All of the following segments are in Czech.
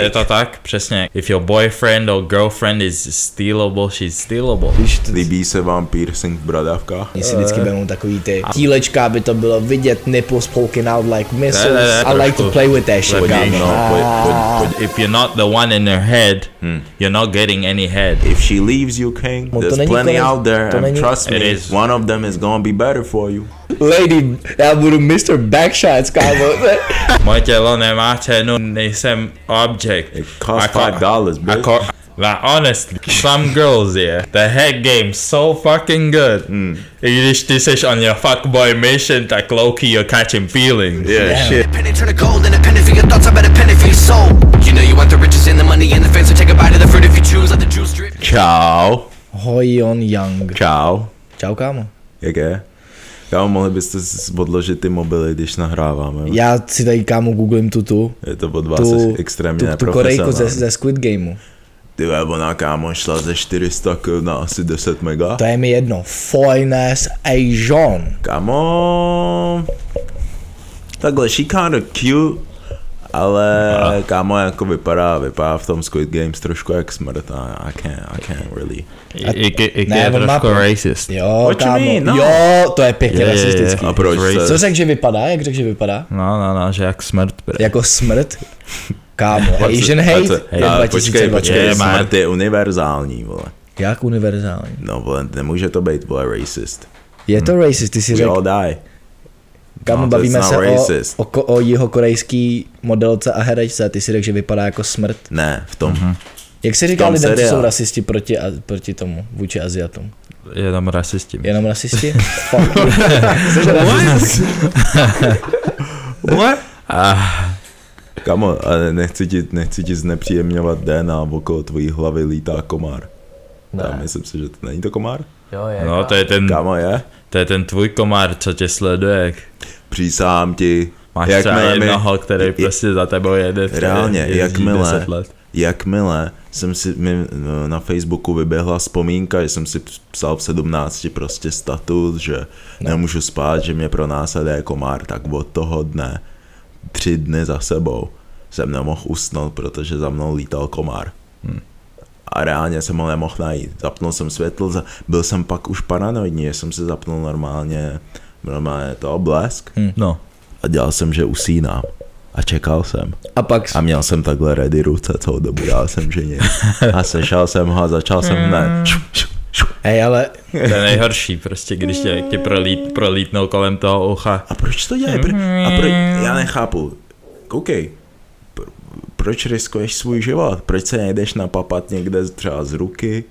Je to tak, přesně. If your boyfriend or girlfriend is stealable, she's stealable. To, Líbí se vám piercing v bradavkách? Mně si vždycky vezmu takový ty tílečka, aby to bylo vidět, nipples poking out like missiles. Ne, ne, ne, I like to play with that shit, no, pojď, pojď, pojď. If you're not the one in her head, you're not getting any head. If she leaves you, King, No, there's plenty konec- out there, and trust me, one of them is gonna be better for you. Lady, já budu Mr. Backshots, kámo. Moje tělo nemá cenu, nejsem object. It costs Ako- five dollars, bitch. Ako, like, honestly, some girls, yeah, the head game's so fucking good. Hmm. I když ty seš on your fuckboy mission, tak low-key you're catching feelings. Yeah, Yeah. shit. Penny turn to gold and a penny for your thoughts, I bet a penny for your soul. You know you want the riches and the money and the fame, so take a bite of the fruit if you choose. Let the juice drip. Čau. Hoyon Young. Čau. Čau, kámo. Jak je? Kámo, mohli byste si odložit ty mobily, když nahráváme? Já si tady, kámo, googlím tu tu. Je to od vás Tu, extrémně tu, tu korejku ze, ze Squid Gameu. Ty ona kámo šla ze 400 k na asi 10 mega. To je mi jedno. Foines Asian. Kámo... Takhle, she kinda cute, ale kámo jako vypadá, vypadá v tom Squid Games trošku jak smrt a I can't, I can't really. I, i, i, Ne, je má trošku pro- racist. Jo, What you kámo. mean? No. Jo, to je pěkně Je, je, je. rasistický. A proč Racist. se... Co řekl, že vypadá? Jak řekl, že vypadá? No, no, no, že jak smrt. bre. Jako smrt? Kámo, Asian A hate je a Počkej, 2020. počkej, smrt je univerzální, vole. Jak univerzální? No, vole, nemůže to být, vole, racist. Je to racist, ty si We all řekl. die. Kámo, No, bavíme se o, racist. o, ko- o jihokorejský modelce a herečce, ty si řekl, že vypadá jako smrt. Ne, v tom. Mhm. Jak se říká lidem, co jsou rasisti proti, a, proti tomu, vůči Aziatům? Je tam rasisti. Jenom rasisti? Fuck. What? Ah, Kamo, ale nechci ti, nechci ti znepříjemňovat den a okolo tvojí hlavy lítá komár. Ne. Já myslím si, že to není to komár? Jo, je. no, to je ten, Kámo, je? To je ten tvůj komár, co tě sleduje. Přísám ti. Máš třeba jakmile mi- jednoho, který i- prostě za tebou jede. Reálně, jakmile, 10 let. jakmile jsem si mi no, na Facebooku vyběhla vzpomínka, že jsem si psal v 17 prostě status, že no. nemůžu spát, že mě pro nás jde komár, tak od toho dne, tři dny za sebou, jsem nemohl usnout, protože za mnou lítal komár. Hm. A reálně jsem ho nemohl najít. Zapnul jsem světlo, byl jsem pak už paranoidní, že jsem si zapnul normálně, normálně to blesk No, a dělal jsem, že usínám. A čekal jsem. A pak A měl jsem takhle ready ruce celou dobu, dál jsem ženě. A sešel jsem ho a začal jsem hned. šu, šu. Hej, ale to je nejhorší, prostě, když tě, tě prolít, prolítnou kolem toho ucha. A proč to dělají? Pro, a pro, já nechápu. Koukej. Pro, proč riskuješ svůj život? Proč se nejdeš napapat někde třeba z ruky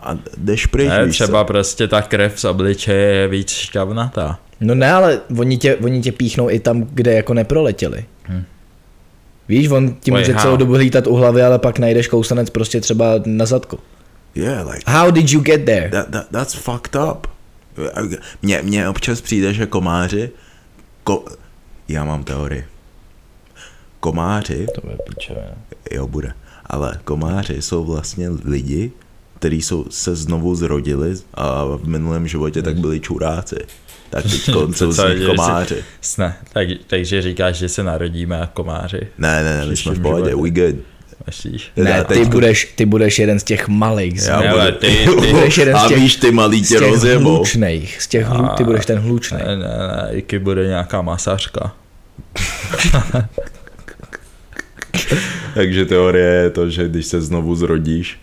a jdeš pryč, Ne, víš co? třeba prostě ta krev z obličeje je víc šťavnatá. No ne, ale oni tě, oni tě píchnou i tam, kde jako neproletěli. Víš, on ti může how? celou dobu lítat u hlavy, ale pak najdeš kousanec prostě třeba na zadku. Yeah, like, How did you get there? that, that, that's fucked up. Mně, mně občas přijde, že komáři, ko, já mám teorii. Komáři To bude píčovina. Jo, bude. Ale komáři jsou vlastně lidi, kteří jsou, se znovu zrodili a v minulém životě tak byli čuráci. Tak teď jsou z nich komáři. Si, ne, tak, takže říkáš, že se narodíme jako komáři. Ne, ne, ne, my jsme v pohodě, we good. Myslíš? Ne, ty budeš, ty budeš jeden z těch malých. Z Já Ne, budu- ale ty, ty, budeš jeden z A těch, víš, ty malý z tě těch rozjebou. hlučných. Z těch hlu, ty budeš ten hlučný. ne, ne, ne, Iky bude nějaká masařka. Takže teorie je to, že když se znovu zrodíš,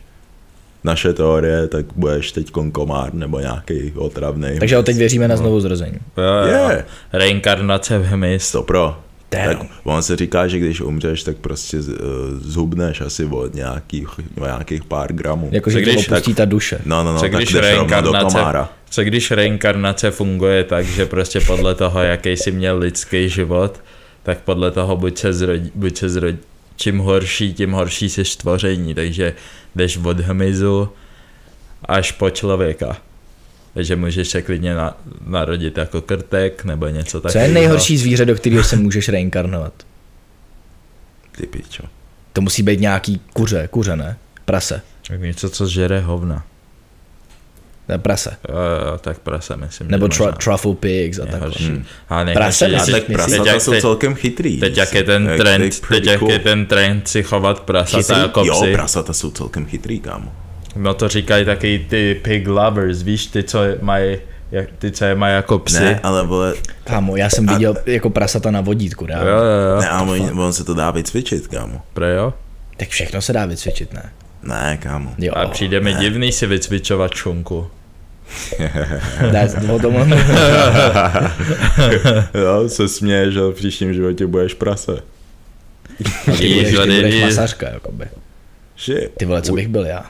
naše teorie, tak budeš teď komár nebo nějaký otravný. Takže ho teď věříme na znovu zrození. Jo, jo. Yeah. Reinkarnace v hmyz. To pro. Damn. Tak on se říká, že když umřeš, tak prostě eh, zhubneš asi od nějakých, o nějakých pár gramů. Jakože když- opustí ta duše. No, no, no, Co tak když, jdeš rovnou do reinkarnace, komára. co když reinkarnace funguje tak, že prostě podle toho, jaký jsi měl lidský život, tak podle toho buď se zrodí, buď se zrodí čím horší, tím horší jsi stvoření, takže jdeš od hmyzu až po člověka. Takže můžeš se klidně na, narodit jako krtek nebo něco Co takového. je nejhorší zvíře, do kterého se můžeš reinkarnovat? Ty pičo. To musí být nějaký kuře, kuře, ne? Prase. Tak něco, co žere hovna. To je prase. Jo, jo, tak prase myslím. Nebo možná truffle pigs a takhle. horší. Hmm. A nejhorší, Prase, A myslíš- tak myslíš- prasata jak jsou teď- celkem chytrý. Teď jak je ten trend, teď jak je ten trend si chovat prasata Chytrý? jako Jo, prasata jsou celkem chytrý, kámo. No to říkají taky ty pig lovers, víš, ty co mají, jak, ty co je mají jako psy. Ne, ale vole, Kámo, já jsem viděl jako prasata na vodítku, Jo, reálně. jo, jo, ne, ale on, on se to dá vycvičit, kámo. pre jo. Tak všechno se dá vycvičit, ne? Ne, kámo. Jo. A přijde mi divný si vycvičovat čunku. Dá, o tom jo, se směje, že v příštím životě budeš prase. ty budeš, ty budeš masařka, jakoby. Shit. Ty vole, co bych byl já?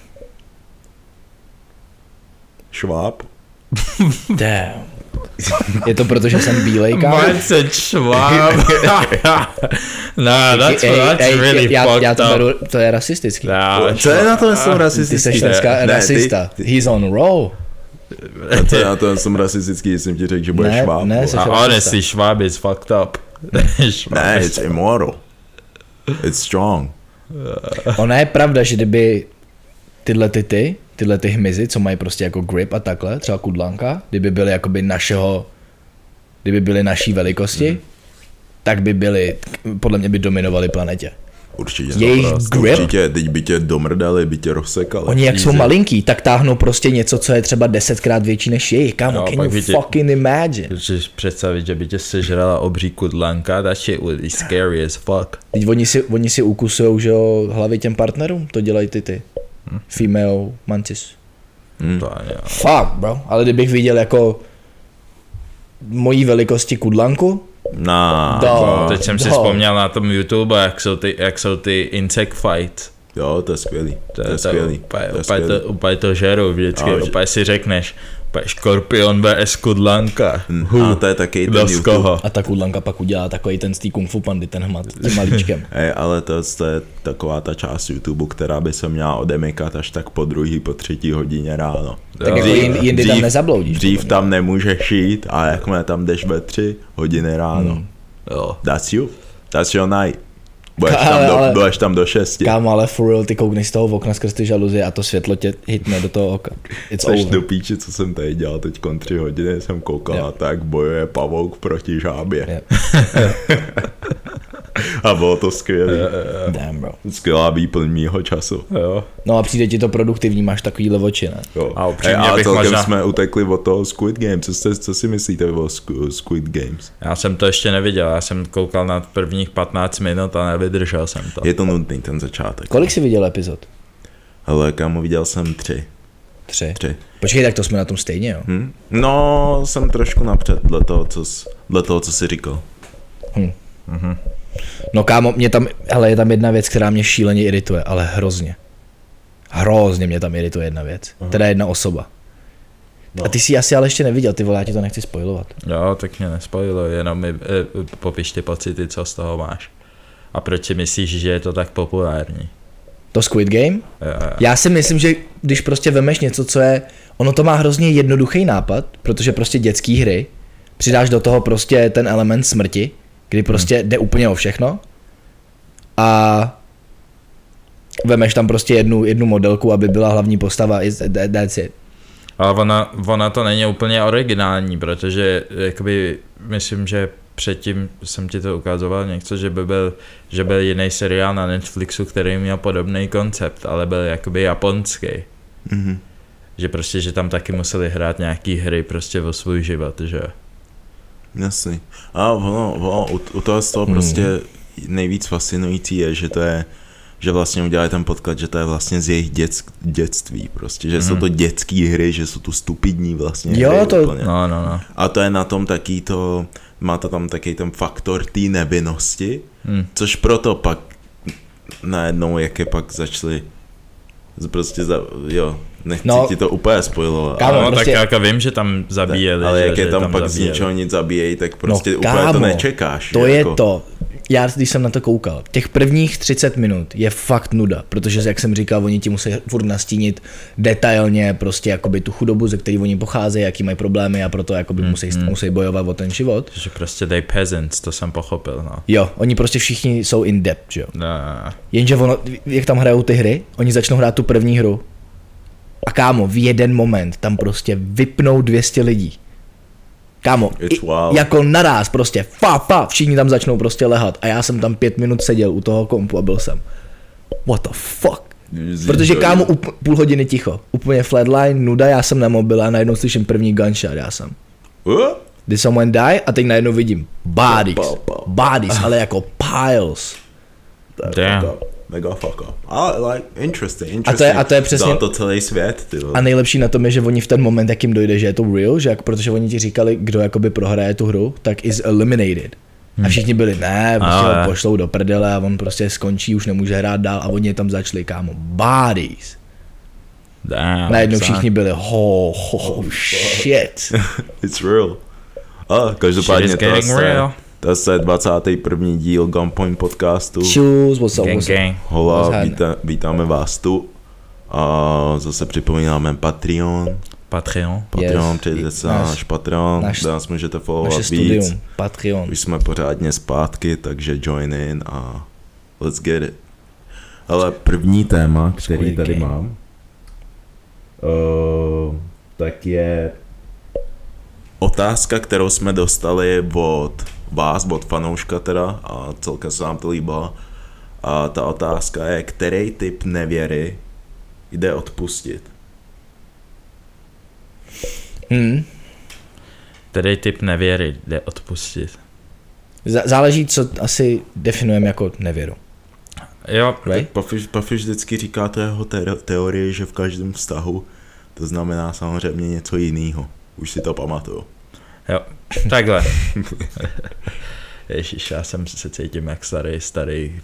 Šváb. Damn. Je to proto, že jsem bílej, kámo? Mindset šváb. no, that's, Ej, that's ej, really já, já fucked to up. beru, to je rasistický. No, Co je na tom, jsem Ty rasistický? jsi dneska Ne, rasista. Ty, ty, He's on roll. A co je na tom, jsem rasistický, jsem ti řekl, že budeš Ne, šváb. ne, jsi- A honestly, šváb is fucked up. Ne, it's immoral. It's strong. Ona je pravda, že kdyby tyhle ty ty, tyhle ty hmyzy, co mají prostě jako grip a takhle, třeba kudlanka, kdyby byly jakoby našeho, kdyby byly naší velikosti, Mhm. tak by byly, podle mě by dominovali planetě. Určitě. Jejich grip? Určitě, teď by tě domrdali, by tě rozsekali. Oni jak jsou Easy. malinký, tak táhnou prostě něco, co je třeba desetkrát větší než jejich. Kámo, Jo, can you tě- fucking imagine? Můžeš představit, že by tě sežrala obří kudlanka, that shit would be scary as fuck. Teď oni si, oni si ukusujou, že jo, hlavy těm partnerům, to dělají ty ty. Hm. Female mantis. Hm. To ani. Fuck, bro. Ale kdybych viděl jako mojí velikosti kudlanku, Na, Do. Teď jsem si vzpomněl na tom YouTube, jak jsou ty, jak jsou ty insect fight. Jo, to je skvělý. To, To je skvělý. Úplně, To úplně, to, úplně to žeru vždycky, úplně si řekneš, škorpion vs kudlanka. Hm, A to je taky ten koho? A ta kudlanka pak udělá takový ten z té kung fu pandy, ten hmat, tím malíčkem. Ej, ale to, to je taková ta část YouTube, která by se měla odemykat až tak po druhý, po třetí hodině ráno. Tak jako Jo. jindy, jindy tam nezabloudíš. Dřív tam nemůžeš jít a jakmile tam jdeš ve tři hodiny ráno. Hmm. Jo. That's you. That's your night. Budeš Ale- tam, do, ale- budeš tam do šesti. Kámo, ale for real, ty koukneš z toho okna skrz ty žaluzie a to světlo tě hitne do toho oka. It's Což over. do píči, co jsem tady dělal teď tři hodiny, jsem koukal to, jak bojuje pavouk proti žábě. Jo. A bylo to skvělé. Damn, bro. Skvělá výplň mýho času. Jo. No a přijde ti to produktivní, máš takovýhle oči, ne? Jo. A upřímně ale bych celkem možná- jsme utekli od toho Squid Game. Co, jste, co si myslíte o Squ- Squid Games? Já jsem to ještě neviděl, já jsem koukal na prvních 15 minut a nevydržel jsem to. Je to nudný ten začátek. Kolik jsi viděl epizod? Ale kámo, viděl jsem tři. Tři. tři. Počkej, tak to jsme na tom stejně, jo? Hm? No, jsem trošku napřed dle toho, co, jsi- dle toho, co jsi říkal. No kámo, mě tam, ale je tam jedna věc, která mě šíleně irituje, ale hrozně. Hrozně mě tam irituje jedna věc. Teda jedna osoba. No. A ty si asi ale ještě neviděl, ty vole, já ti to nechci spojovat. Jo, tak mě nespojilo, jenom mi e, popiš ty pocity, co z toho máš. A proč si myslíš, že je to tak populární? To Squid Game? Jo, jo. Já si myslím, že když prostě vemeš něco, co je, ono to má hrozně jednoduchý nápad, protože prostě dětský hry, přidáš do toho prostě ten element smrti, kdy prostě jde úplně o všechno a vemeš tam prostě jednu, jednu modelku, aby byla hlavní postava, that's it. Ale ona, ona to není úplně originální, protože jakoby myslím, že předtím jsem ti to ukazoval něco, že by byl, že byl jiný seriál na Netflixu, který měl podobný koncept, ale byl jakoby japonský. Mhm. Že prostě, že tam taky museli hrát nějaký hry prostě o svůj život, že jo. Jasný. A ono, ono u, u toho z toho Hmm. prostě nejvíc fascinující je, že to je že vlastně udělali ten podklad, že to je vlastně z jejich dět, dětství prostě, že jsou to dětské hry, že jsou to stupidní vlastně Jo, hry to- úplně. No, no, no. A to je na tom taký to, má to tam taky ten faktor té nevinnosti, Hm. což proto pak najednou, jak je pak začali prostě za, jo, nechci No. no, ti to úplně spojovat, Kámo, no, prostě- tak jako vím, že tam zabíjeli. ale že, jak je že tam, pak z zabíjeli. ničeho nic zabíjejí, tak prostě no, úplně kámo, to nečekáš. To je jako, to. Já, když jsem na to koukal, těch prvních 30 minut je fakt nuda, protože, jak jsem říkal, oni ti musí furt nastínit detailně prostě jakoby tu chudobu, ze které oni pocházejí, jaký mají problémy a proto jakoby musí, musí bojovat o ten život. Že prostě dej peasants, to jsem pochopil, no. Jo, oni prostě všichni jsou in depth, že jo. No, no, no. Jenže ono, jak tam hrajou ty hry, oni začnou hrát tu první hru A kámo, v jeden moment tam prostě vypnou 200 lidí. Kámo, i, wild. jako naraz prostě, fa, fa, všichni tam začnou prostě lehat. A já jsem tam pět minut seděl u toho kompu a byl jsem, what the fuck? Protože kámo, up, půl hodiny ticho, úplně flatline, nuda, já jsem na mobile a najednou slyším první gunshot, já jsem, Uh? did someone die? A teď najednou vidím bodies, bodies, ale jako piles. Damn. Mega fuck up. Ale like, interesting, interesting. A to je- a to je přesně- to celý svět, ty vole. A nejlepší na tom je, že oni v ten moment, jak jim dojde, že je to real, že jak, protože oni ti říkali, kdo jakoby prohraje tu hru, tak is eliminated. A všichni byli, ne, prostě ho pošlou do prdele a on prostě skončí, už nemůže hrát dál a oni tam začali, kámo, bodies. Damn, Najednou všichni byli, ho, ho, ho shit. It's real. A Shit každopádně is to getting je, real. To je 21. díl Gunpoint podcastu. Shoes, what's up, Gang, what's up? gang. Hola, vítá, vítáme vás tu. A zase připomínáme Patreon. Patreon. Patreon, Yes. přijďte se Náš- na náš Patreon, náš- kde nás můžete followovat víc. studium, Patreon. Už jsme pořádně zpátky, takže join in a let's get it. Ale první téma, který tady mám, uh, tak je otázka, kterou jsme dostali od vás, od fanouška teda, a celkem se nám to líbilo. A ta otázka je, který typ nevěry jde odpustit. Hmm. Který typ nevěry jde odpustit. Zá- Záleží, co asi definujeme jako nevěru. Jo, Right? Pafiš, Pafiš vždycky říká to jeho te- teorii, že v každém vztahu to znamená samozřejmě něco jiného. Už si to pamatuju. Jo, takhle. Ježíš, já jsem se cítím jak starý, starý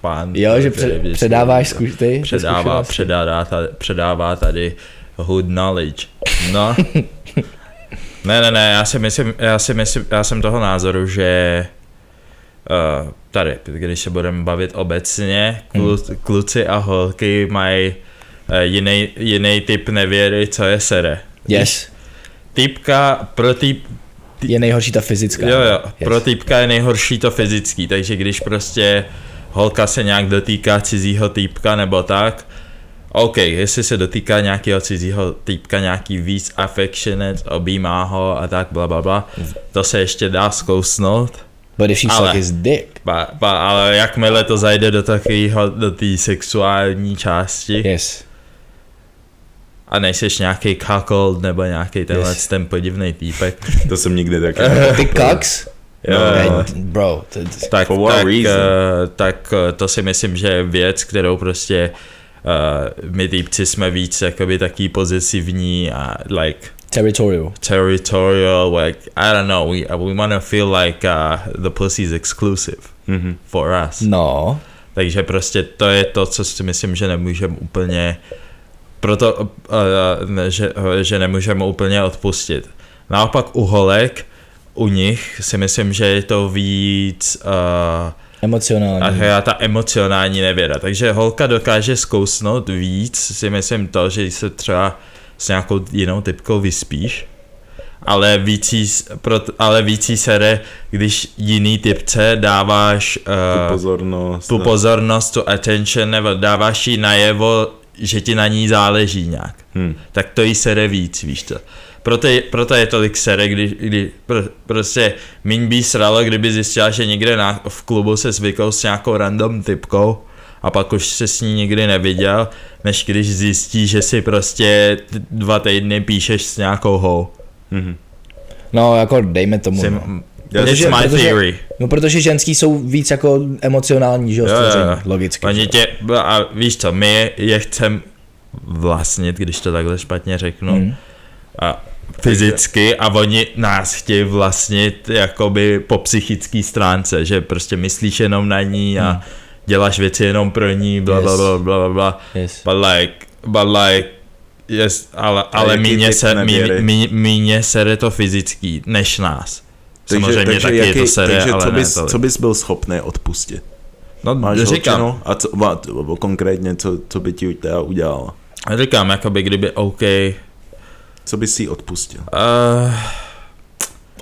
pán. Jo, že před, vždycky předáváš zkuš, ty předává, zkušenosti. předává, tady, předává tady hood knowledge. No. ne, ne, ne, já si myslím, já si myslím, já jsem toho názoru, že uh, tady, když se budeme bavit obecně, klu, kluci a holky mají uh, jiný, jiný typ nevěry, co je sere. Yes. Týpka, pro týp, Je nejhorší ta fyzická. Jo, jo, Yes. pro týpka je nejhorší to fyzický, takže když prostě holka se nějak dotýká cizího týpka nebo tak, OK, jestli se dotýká nějakého cizího týpka, nějaký víc affectionate, objímá ho a tak, bla, bla, bla, to se ještě dá zkousnout, But if she Ale- his dick. ba, ba, ale jakmile to zajde do takového, do té sexuální části Yes. A nejseš nějaký cuckold nebo nějaký tenhle Yes. ten podivný týpek, To jsem nikdy taky. Ty cucks? jo, Eh, Bro, to, to, tak, For what tak, reason? uh, tak uh, to si myslím, že je věc, kterou prostě uh, my týpci jsme víc jakoby taký pozesivní a like territorial. territorial, like I don't know, we, we want to feel like uh, the pussy is exclusive Mhm. for us. No. Takže prostě to je to, co si myslím, že nemůžeme úplně, proto, uh, ne, že, že nemůžeme úplně odpustit. Naopak u holek, u nich si myslím, že je to víc uh, Emocionální. a já ta emocionální nevěra. Takže holka dokáže zkousnout víc, si myslím to, že se třeba s nějakou jinou typkou vyspíš, ale víc jí, ale víc jí sere, když jiný typce dáváš Tu uh, pozornost. tu pozornost, tu attention, nebo dáváš jí najevo, že ti na ní záleží nějak. Hm. Tak to jí sere víc, víš to. Proto je, proto je tolik sere, kdy, kdy pr, prostě míň by sralo, kdyby zjistila, že někde na, v klubu se zvyklou s nějakou random typkou a pak už se s ní nikdy neviděl, než když zjistí, že si prostě dva týdny píšeš s nějakou hou. Mhm. No, jako dejme tomu. Jsem, no. Protože- my protože- theory. no, protože ženský jsou víc jako emocionální, že jo, logicky. Oni tě, a víš co, my je chcem vlastnit, když to takhle špatně řeknu, Hmm. a fyzicky a oni nás chtějí vlastnit jakoby po psychické stránce, že prostě myslíš jenom na ní a Hmm. děláš věci jenom pro ní, bla bla Yes. bla bla bla bla. Yes. But like, but like, yes, ale, ale míně se, mí, mí, míně sere to fyzický, než nás. Samozřejmě taky je to sere, takže ale co, ne bys, tolik. co bys byl schopný odpustit? No, Máš říkám, holčinu? A co, va- t- konkrétně, co, co by ti teda udělala? říkám, jakoby kdyby OK, Co bys si odpustil? uh,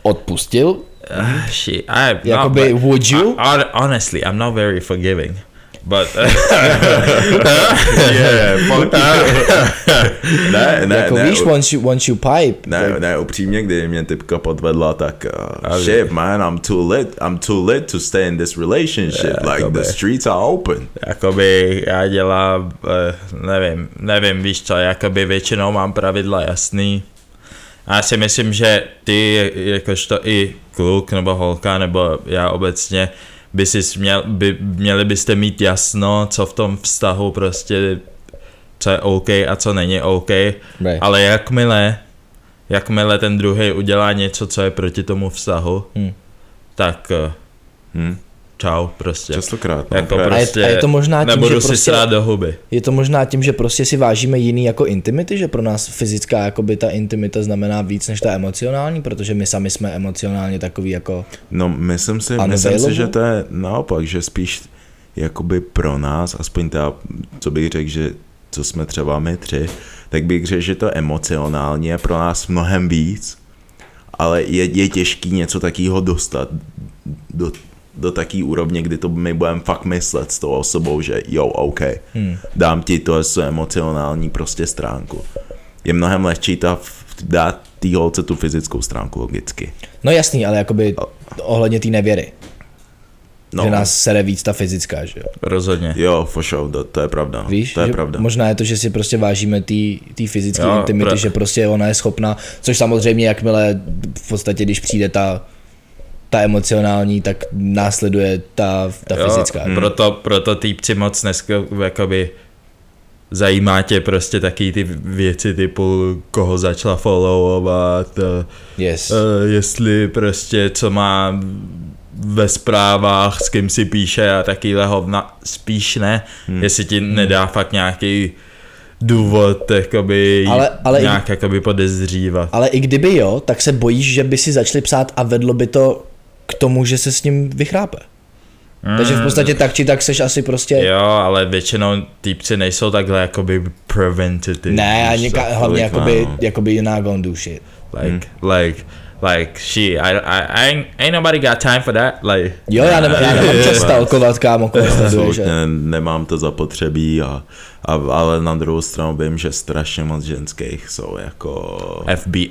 Odpustil? Uh, shit, I Jakoby, no, would you? I, hon- honestly, I'm not very forgiving. But... Yeah, fuck ne, ne, jako ne, víš, u- once you, once you pipe, ne, tak, ne, upřímně, kdy mě typka podvedla, tak uh, Ale- shit, man, I'm too lit, I'm too lit to stay in this relationship, Yeah, like jakoby. the streets are open. jakoby já dělám, eh, nevím, nevím, víš co, jakoby většinou mám pravidla jasný. A já si myslím, že ty, jakožto i kluk nebo holka, nebo já obecně, by si měl, by, měli byste mít jasno, co v tom vztahu prostě, co je OK a co není OK. Right. Ale jakmile, jakmile ten druhý udělá něco, co je proti tomu vztahu, Hmm. tak eh, Hm. Čau prostě. Častokrát, no, Jako právě. A je- prostě a je to možná tím, nebudu že si prostě- srát do huby. je to možná tím, že prostě si vážíme jiný jako intimity, že pro nás fyzická jakoby ta intimita znamená víc než ta emocionální, protože my sami jsme emocionálně takový jako, No, myslím si, myslím si, že to je naopak, že spíš jakoby pro nás, aspoň ta, co bych řekl, že co jsme třeba my tři, tak bych řekl, že to emocionálně je pro nás mnohem víc, ale je, je těžký něco takového dostat do, do taký úrovně, kdy to my budeme fakt myslet s tou osobou, že jo, OK, hmm. dám ti to je emocionální prostě stránku. Je mnohem lehčí ta, dát té holce tu fyzickou stránku logicky. no jasný, ale jakoby ohledně té nevěry, No, že nás sere víc ta fyzická, že jo. Rozhodně. Jo, for sure, to, to je pravda. no. Víš, to je že pravda. možná je to, že si prostě vážíme té fyzické intimity, pra- že prostě ona je schopná, což samozřejmě jakmile v podstatě, když přijde ta, ta emocionální, tak následuje ta, ta Jo, fyzická. Proto, proto týpci moc dneska jakoby zajímá tě prostě taky ty věci typu koho začala followovat, eh, Yes. eh, jestli prostě co má ve zprávách, s kým si píše a takovýhle hovna, spíš ne, hmm. jestli ti nedá fakt nějaký důvod jakoby Ale- ale i- nějak jakoby podezřívat. Ale i kdyby jo, tak se bojíš, že by si začali psát a vedlo by to k tomu, že se s ním vychrápe. Takže v podstatě tak či tak seš asi prostě... Hmm. Jo, ale většinou týpci nejsou takhle jakoby preventative. Ne, a něka, hlavně jakoby, no. jakoby you're not gonna do shit. Like, like, like, she, I, I, I ain't, ain't nobody got time for that, like. Jo, já, nemám, já nemám čas stalkovat, kámo. Absolutně že? nemám to zapotřebí, a, a, ale na druhou stranu vím, že strašně moc ženských jsou jako FBI,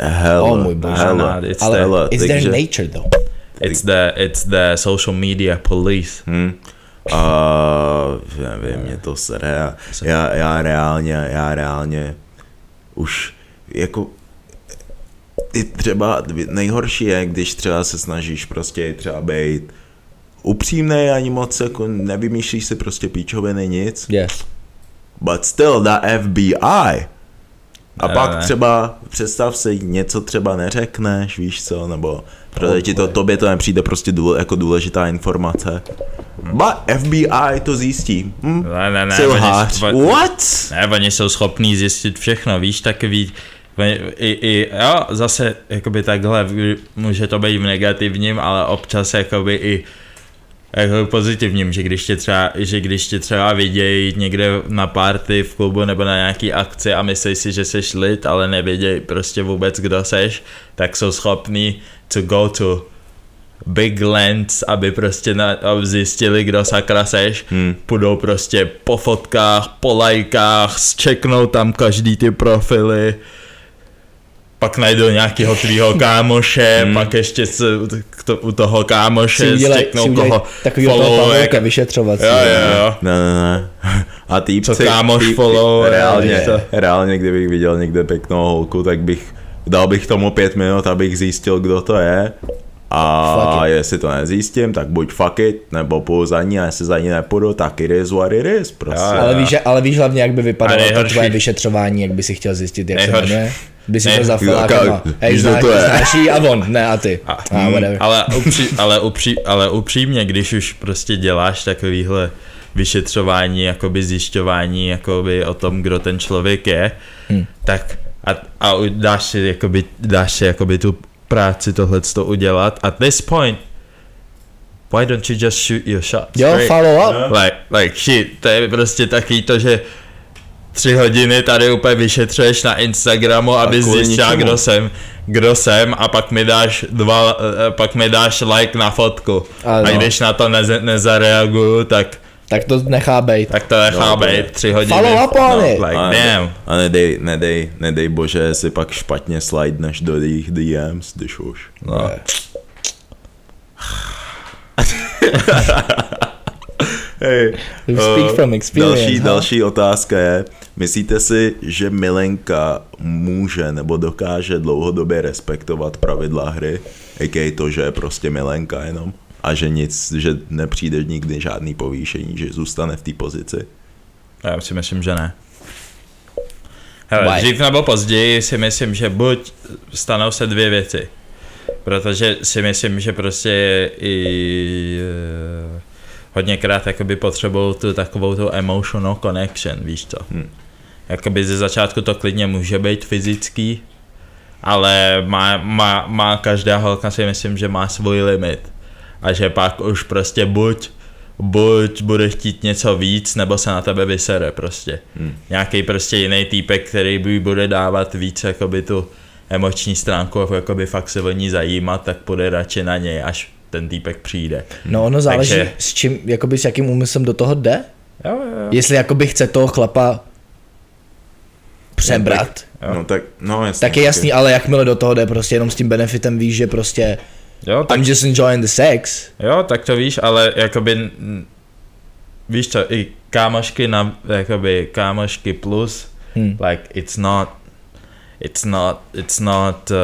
hele, Oh, můj bože. hele, It's Ale hele, it's takže- their nature though. it's the, it's the social media police. Hm. A nevím, mě to sere. Já, já, já reálně, já reálně už jako i třeba nejhorší je, když třeba se snažíš prostě třeba být upřímný ani moc jako nevymýšlíš si prostě píčoviny nic, Yes. but still the FBI. A Ne, pak ne. třeba představ si něco třeba neřekneš, víš co, nebo protože ti to, tobě to nepřijde prostě důle, jako důležitá informace. But FBI to zjistí. Hm? Ne, ne, ne, Silhář. oni- What? Ne, oni jsou schopní zjistit všechno, víš, takový, i, i, jo, zase, jakoby takhle, může to být v negativním, ale občas, jakoby i jako pozitivním, že když tě třeba, že když tě třeba vidějí někde na party v klubu nebo na nějaký akci a myslí si, že seš lid, ale nevědějí prostě vůbec, kdo seš, tak jsou schopní to go to big lens, aby prostě na, aby zjistili, kdo sakra seš, hmm. půjdou prostě po fotkách, po lajkách, zčeknou tam každý ty profily, pak najdou nějakého tvýho kámoše, hmm. pak ještě s, k to, u toho kámoše udělej koho takový toho. Pavouka vyšetřovací. Jo, jo, jo. Ne, ne, ne. A týpci, Co kámoš týp- follow, reálně, to. reálně, kdybych viděl někde pěknou holku, tak bych, dal bych tomu pět minut, abych zjistil, kdo to je. A Fuck it. jestli to nezjistím, tak buď fuck it, nebo půjdu za ní, a jestli za ní nepůjdu, tak it is what it is, prostě. Jo, Ale víš, ale víš hlavně, jak by vypadalo to tvoje vyšetřování, jak by si chtěl zjistit, jak Nejhorší- se jmenuje. By si Ne- to za Jo, filákama. ka- Hej, znáš, to je? znáš jí a on, ne a ty. A- A whatever. Ale, upří, ale, upří, ale upřímně, když už prostě děláš takovýhle vyšetřování, jakoby zjišťování jakoby o tom, kdo ten člověk je, Hmm. tak a, a dáš si, jakoby, dáš si jakoby tu práci tohleto udělat. At this point, why don't you just shoot your shot? Jo, follow up. Like, like shit, to je prostě taky to, že tři hodiny tady úplně vyšetřuješ na Instagramu, aby kvůli zjistil, ničemu. kdo jsem, kdo jsem a pak mi dáš dva, eh, pak mi dáš like na fotku. Ale a no. když na to neze, nezareaguju, tak Tak to nechá bejt. Tak to nechá No, být tři hodiny. Follow up on no, like, A, damn. a nedej, nedej, nedej bože, si pak špatně slideneš do jejich DMs, když už. No. Hey, speak from experience, další, huh? další otázka je, myslíte si, že Milenka může nebo dokáže dlouhodobě respektovat pravidla hry, a.k.a. to, že je prostě Milenka jenom a že nic, že nepřijde nikdy žádný povýšení, že zůstane v té pozici? Já si myslím, že ne. Hele, Why? dřív nebo později si myslím, že buď stanou se dvě věci. Protože si myslím, že prostě i uh, hodněkrát jakoby potřebují tu takovou tu emotional connection, víš co. Hmm. Jakoby ze začátku to klidně může být fyzický, ale má, má, má každá holka si myslím, že má svůj limit. A že pak už prostě buď buď bude chtít něco víc, nebo se na tebe vysere prostě. Hmm. Nějaký prostě jiný týpek, který by bude dávat víc jakoby tu emoční stránku, jako jakoby fakt se o ní zajímat, tak půjde radši na něj, až ten týpek přijde. No ono záleží, Takže- s čím, jakoby s jakým úmyslem do toho jde. Jo, jo, jo. Jestli jakoby chce toho chlapa přebrat, Jo. No tak, no jasně. tak je jasný, ale jakmile do toho jde prostě jenom s tím benefitem víš, že prostě Jo, tak, I'm just enjoying the sex. jo, tak to víš, ale jakoby, víš co, i kámošky na, jakoby kámošky plus, Hm. like it's not it's not it's not uh,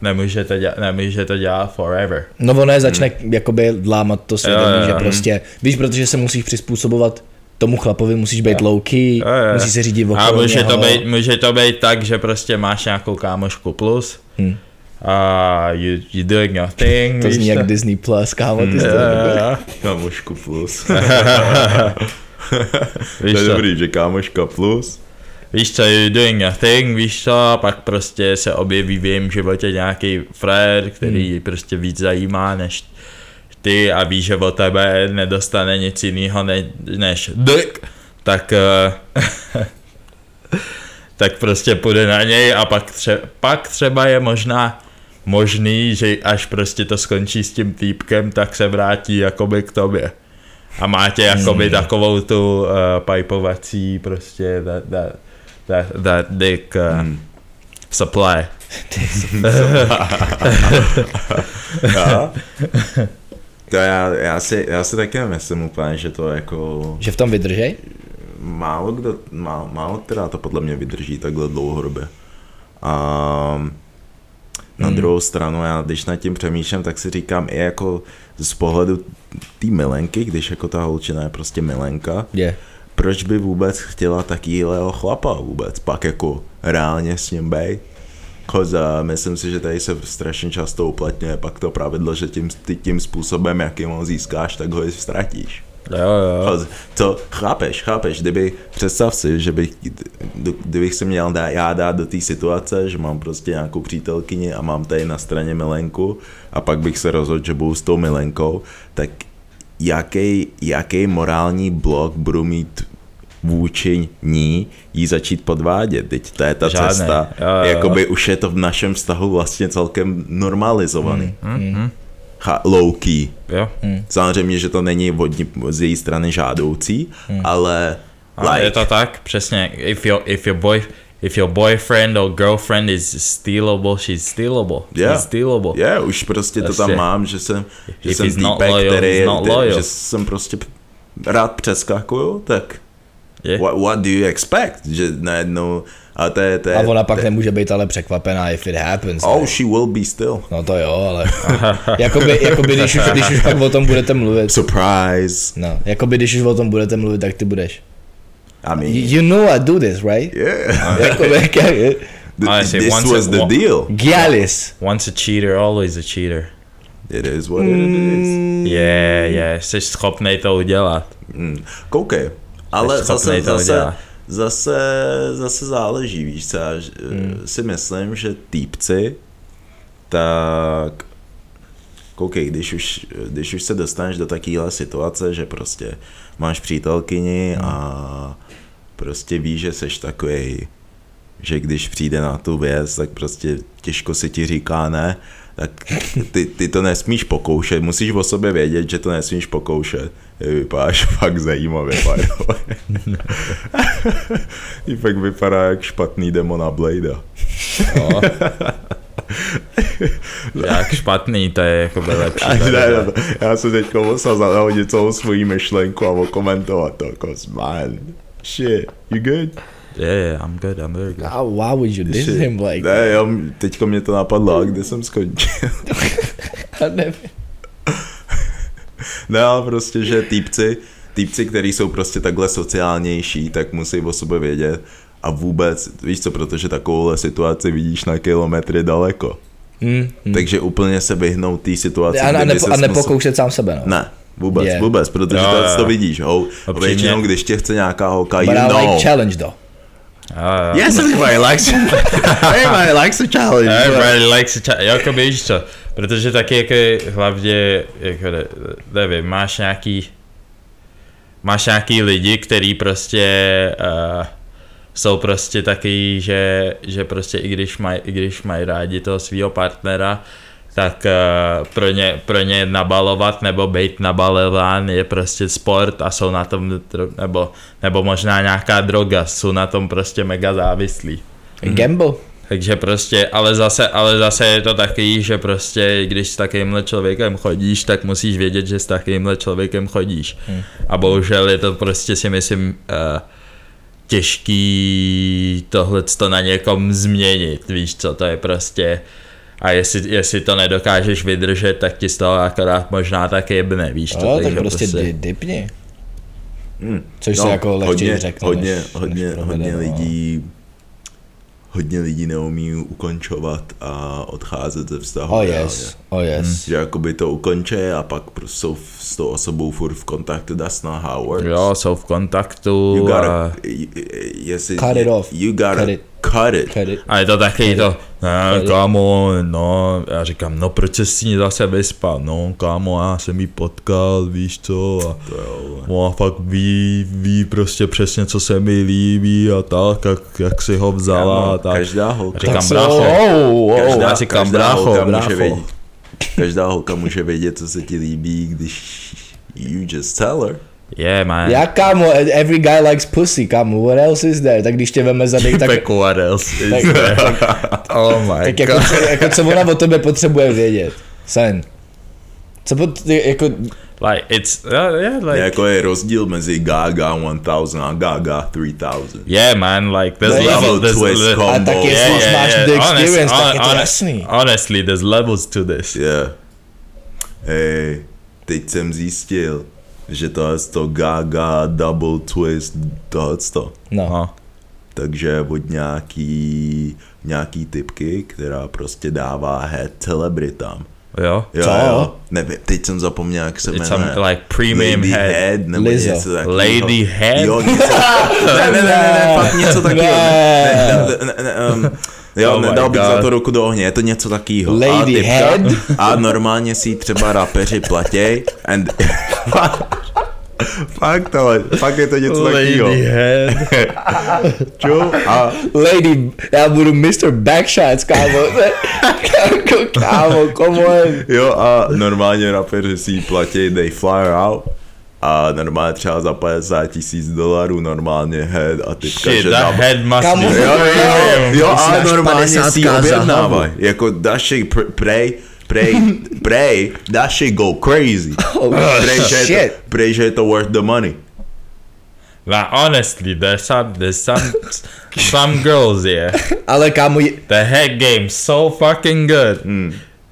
nemůže to dělat, nemůže to dělat forever. No ono je začne jakoby lámat to svědomí, že jo. prostě, víš, protože se musíš přizpůsobovat tomu chlapovi, musíš být low key, Jo, jo. musíš se řídit A okolo může něho. to, být, může to být tak, že prostě máš nějakou kámošku plus Hm. a you, you doing your thing, To zní jak Disney Plus, kámo, ty to jo. Kámošku plus. Víš to je co? dobrý, že kámoška plus. Víš co, you doing your thing, víš co, a pak prostě se objeví v jejím životě nějaký frér, který hmm. prostě víc zajímá než ty a ví, že od tebe nedostane nic jiného ne, než dick, tak eh, tak prostě půjde na něj a pak, tře- pak třeba je možná možný, že až prostě to skončí s tím týpkem, tak se vrátí jakoby k tobě. A máte jakoby takovou tu uh, pajpovací prostě that, that, that, that dick uh, Hmm. supply. Já? To já, já, si, já si taky myslím úplně, že to jako Že v tom vydržej? málo kdo, má, málo která to podle mě vydrží takhle dlouhodobě. A na Hmm. druhou stranu, já když nad tím přemýšlím, tak si říkám i jako z pohledu té milenky, když jako ta holčina je prostě milenka, Je. proč by vůbec chtěla takýhleho chlapa vůbec, pak jako reálně s ním bej? Koza, myslím si, že tady se strašně často uplatňuje pak to pravidlo, že tím, ty tím způsobem, jakým ho získáš, tak ho i ztratíš. Jo, jo. To chápeš, chápeš, kdyby, představ si, že bych, kdybych se měl dá, já dát do té situace, že mám prostě nějakou přítelkyni a mám tady na straně milenku a pak bych se rozhodl, že budu s tou milenkou, tak jaký, jaký morální blok budu mít vůči ní jí začít podvádět. Teď to je ta Žádnej. cesta. Jo, jo, jo. Jakoby už je to v našem vztahu vlastně celkem normalizovaný. Mhm. Ha, low key. jo. Samozřejmě, že to není od ní, z její strany žádoucí, Hmm. ale Ale like, je to tak, přesně. If your, if your boy If your boyfriend or girlfriend is stealable, she's stealable. Yeah. He's stealable. je, už prostě to tam Prostě. mám, že jsem, že If jsem týpek, loyal, který, loyal. že jsem prostě rád přeskakuju, tak Je. what, what do you expect? Že najednou, a to je, to je, A ona pak to je, nemůže být ale překvapená, if it happens. Oh, ne? she will be still. No to jo, ale jakoby, jakoby když, už, když už pak o tom budete mluvit, Surprise. no, jakoby když už o tom budete mluvit, tak ty budeš. I mean, You, you know I do this, right? yeah. Jakoby, jak- Th- Ale si this once was a- the deal. Gialis. Once a cheater, always a cheater. It is what it is. Mm. Je, je, jsi schopnej to udělat. Mm. Koukej, ale zase, zase, zase, zase záleží, víš co, já Hmm. si myslím, že týpci, tak koukej, když už, když už se dostaneš do takovéhle situace, že prostě máš přítelkyni Hmm. a prostě víš, že seš takový, že když přijde na tu věc, tak prostě těžko se ti říká ne, tak ty, ty to nesmíš pokoušet, musíš o sobě vědět, že to nesmíš pokoušet, Vypadáš fakt zajímavě. Ty fakt vypadá jak špatný demo na Blade. No. Jak špatný, to je jako by lepší. Ne, verze. ne, já jsem teď musel zahodit celou svoji myšlenku a okomentovat to, cause man, shit, you good? Yeah, yeah, I'm good, I'm very good. Oh, why would you diss Shit. him like Ne, jo, teďko mě to napadlo, a kde jsem skončil? Já nevím. Ale prostě, že týpci, týpci, kteří jsou prostě takhle sociálnější, tak musí o sobě vědět a vůbec, víš co, protože takovouhle situaci vidíš na kilometry daleko. Hmm, hmm. Takže úplně se vyhnout té situaci, A, a, nepo, a musel- nepokoušet sám sebe, no. Ne, vůbec, Je. vůbec, protože Jo, to, jo. to vidíš, ho. A Upřímně. většinou, když tě chce nějaká holka, you But I know. like challenge though. Jo. Yes, everybody likes everybody likes a challenge. Everybody likes a cha- jako víš co, protože taky jako hlavně, jako ne, nevím, máš nějaký, máš nějaký lidi, který prostě uh, jsou prostě taky, že, že prostě i když mají, i když mají rádi toho svého partnera, tak uh, pro, ně, pro ně nabalovat nebo být nabalován je prostě sport a jsou na tom, nebo, nebo možná nějaká droga, jsou na tom prostě mega závislí. Gamble. Takže prostě, ale zase, ale zase je to taky, že prostě, když s takovýmhle člověkem chodíš, tak musíš vědět, že s takovýmhle člověkem chodíš. Hmm. A bohužel je to prostě si myslím uh, těžký tohle to na někom změnit, víš co, to je prostě a jestli, jestli to nedokážeš vydržet, tak ti z toho akorát možná tak jebne, víš co, Jo, tak prostě di- dipni. Hmm. Což se jako lehčí hodně, řekne, hodně, než- hodně, než hodně no. lidí hodně lidí neumí ukončovat a odcházet ze vztahu. Oh reálně. yes, oh yes. Že jakoby to ukončí a pak prostě jsou v- s tou osobou furt v kontaktu, that's not how it works. Jo, jsou v kontaktu You gotta, a, jestli, Cut it off. You gotta Cut it. Cut it. Cut it. a je to taky to, ne, it. kámo, no, já říkám, no proč se s ní zase vyspal, no kámo, já jsem jí potkal, víš co, a To jo, No a fakt ví, ví prostě přesně, co se mi líbí a tak, jak, jak si ho vzala a Kámo, tak. Každá holka, Říkám, Tak se- brácho, oh, oh, každá, já říkám, každá brácho, holka brácho. může vědět. Každá holka může vědět, co se ti líbí, když you just tell her. Yeah man. Já kámo, every guy likes pussy, kámo, what else is there? Tak když tě veme za dech, tak, Peku, what else is tak, there? Oh my tak jako, god. co, jako co ona o tebe potřebuje vědět? Sen. Co pot, jako, Like, it's, uh, yeah, like, Jako je rozdíl mezi Gaga 1000 a Gaga 3000. yeah man, like, there's No, level, level there's, twist le- combo. a tak jestli už máš the experience, tak je to hon- jasný. Honestly, there's levels to this. Yeah. Hej, teď jsem zjistil, že to je to Gaga double twist tohleto. No. No. Takže od nějaký, nějaký typky, která prostě dává head celebritám. Jo? Jo, Co? jo. Nevím, teď jsem zapomněl, jak se It's jmenuje. some, like, premium Lady head. head nebo Lizzo. něco takového. Lady head? Jo, něco, ne, ne, ne, ne, ne, fakt něco takového. Ne, ne, ne, ne, um, jo, Oh nedal bych God. za to ruku do ohně, je to něco takového. Lady a typka- head? A normálně si třeba rapeři platěj and... fakt, ale fakt je to něco takového. Lady head. Čo? A Lady, já budu Mr. Backshots, kámo. kámo, come on. Jo a normálně rapeři si platí, they fly her out a normálně třeba za 50 tisíc dolarů normálně head a Shit, že that dá- head must be Jo, jo, jo, jo, ale normálně 50 si ji objednávaj. Jako dáš ji pr- prej, prej, prej, dáš ji go crazy. Oh, Prej, že to, prej, že je to worth the money. Like, honestly, there's some, there's some, some girls, yeah. Ale kámo, je- The head game so fucking good.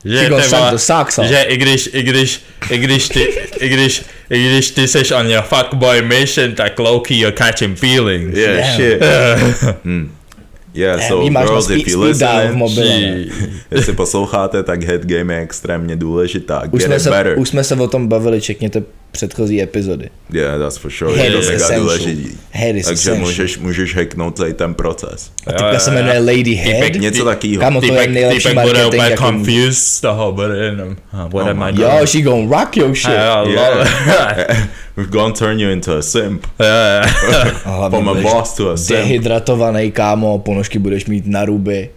Že, ty vole, the socks off. že i když, i když, i když ty, i když, i když ty seš on your fuckboy mission, tak low-key you're catching feelings. Yeah, Damn. shit. Hmm. Yeah, Damn, so girls, if you listen, mobile. Jestli posloucháte, tak head game je extrémně důležitá. Už Get jsme, it se, better. už jsme se o tom bavili, čekněte předchozí epizody. Yeah, that's for sure. Head je to is mega essential. důležitý. Head is Takže essential. můžeš, můžeš hacknout celý ten proces. A typka se jmenuje Lady Head. Něco takového. Kámo, to je Týpek, nejlepší týpek bude úplně confused z toho, bude jenom, huh, what Oh am I doing? Yo, she gon' rock your shit. Yeah, Yeah. We're gonna turn you into a simp. yeah. Hlavně From a boss to a simp. Dehydratovaný, kámo, ponožky budeš mít na ruby.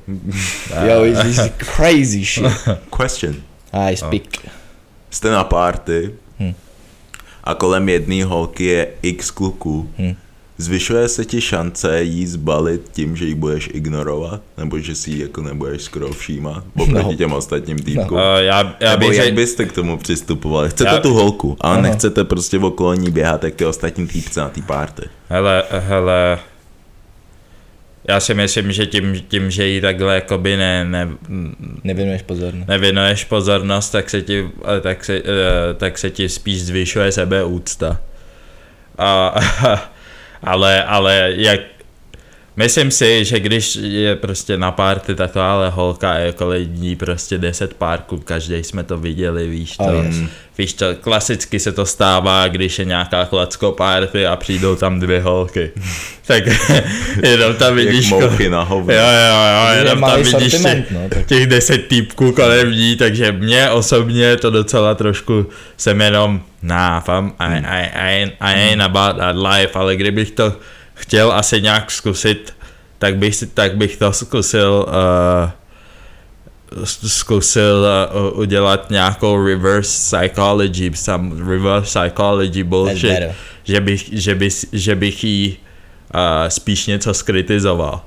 Yo, it's, it's crazy shit. Question. I speak. Jste na party. A kolem jedné holky je x kluků, Hm. zvyšuje se ti šance jí zbalit tím, že ji budeš ignorovat? Nebo že si ji jako nebudeš skoro všímat? Oproti No. těm ostatním týpkům? Uh, já, já Nebo bych jak řekl, byste k tomu přistupovali? Chcete Já- tu holku, ale Ano. nechcete prostě okolo ní běhat, jak ty ostatní týpce na té párty. hele, hele, já si myslím, že tím, tím že jí takhle jakoby ne, ne, Nevěnuješ pozornost. nevěnuješ pozornost, tak se ti, eh, tak se, eh, tak se ti spíš zvyšuje sebeúcta. A, ale, ale jak, myslím si, že když je prostě na párty takováhle holka a je kolem ní prostě 10 párků, každý jsme to viděli, víš to. Oh, yes. Víš to, klasicky se to stává, když je nějaká klacko party a přijdou tam dvě holky. tak jenom tam Jak vidíš... mouchy na hovno. Jo, jo, jo, Je jenom tam vidíš těch, no, tak- těch deset týpků kolem ní, takže mě osobně to docela trošku jsem jenom, nah, fam, I, I, I, I ain't about that life, ale kdybych to chtěl asi nějak zkusit, tak bych, tak bych to zkusil uh, zkusil uh, udělat nějakou reverse psychology, some reverse psychology bullshit, že bych, že, bych, že bych jí uh, spíš něco skritizoval.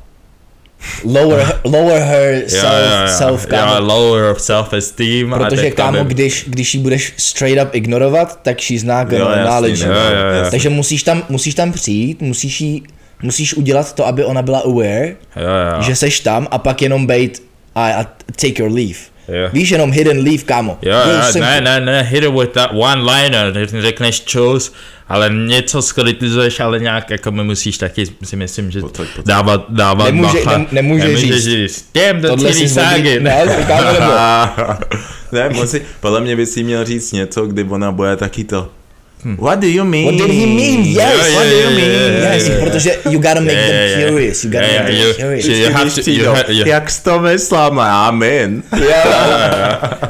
Lower, lower her self, self kámo. yeah, lower of self-esteem. a Protože teď tam kámo, by- když, když ji budeš straight up ignorovat, tak she's not Jo, gonna jasný, acknowledge no, you. jo, jo, jo. Takže musíš tam, musíš tam přijít, musíš jí, musíš udělat to, aby ona byla aware, Jo, jo. že seš tam a pak jenom bejt a, a take your leave. Jo. Víš, jenom hidden leave, kámo. Jo, jo, simple. ne, ne, ne, hit it with that one liner, řekneš čus, ale něco skritizuješ, ale nějak jako mi musíš taky si myslím, že pojď. dávat, dávat Nemůže- bacha. nem- nemůže říct. říct. Damn, the Tohle si zvodí, sagging. ne, kámo, nebo, ne, musí, podle mě bys jí měl říct něco, kdy ona bude taky to. What do you mean? What did he mean? Yes, Yeah, what yeah, do you yeah, mean? yeah, yes, yeah. protože you gotta make Yeah, them yeah, yeah. curious. You gotta Yeah, make yeah, them you- curious. you- have to- you ha- you- Jak jsi to myslel? I'm in.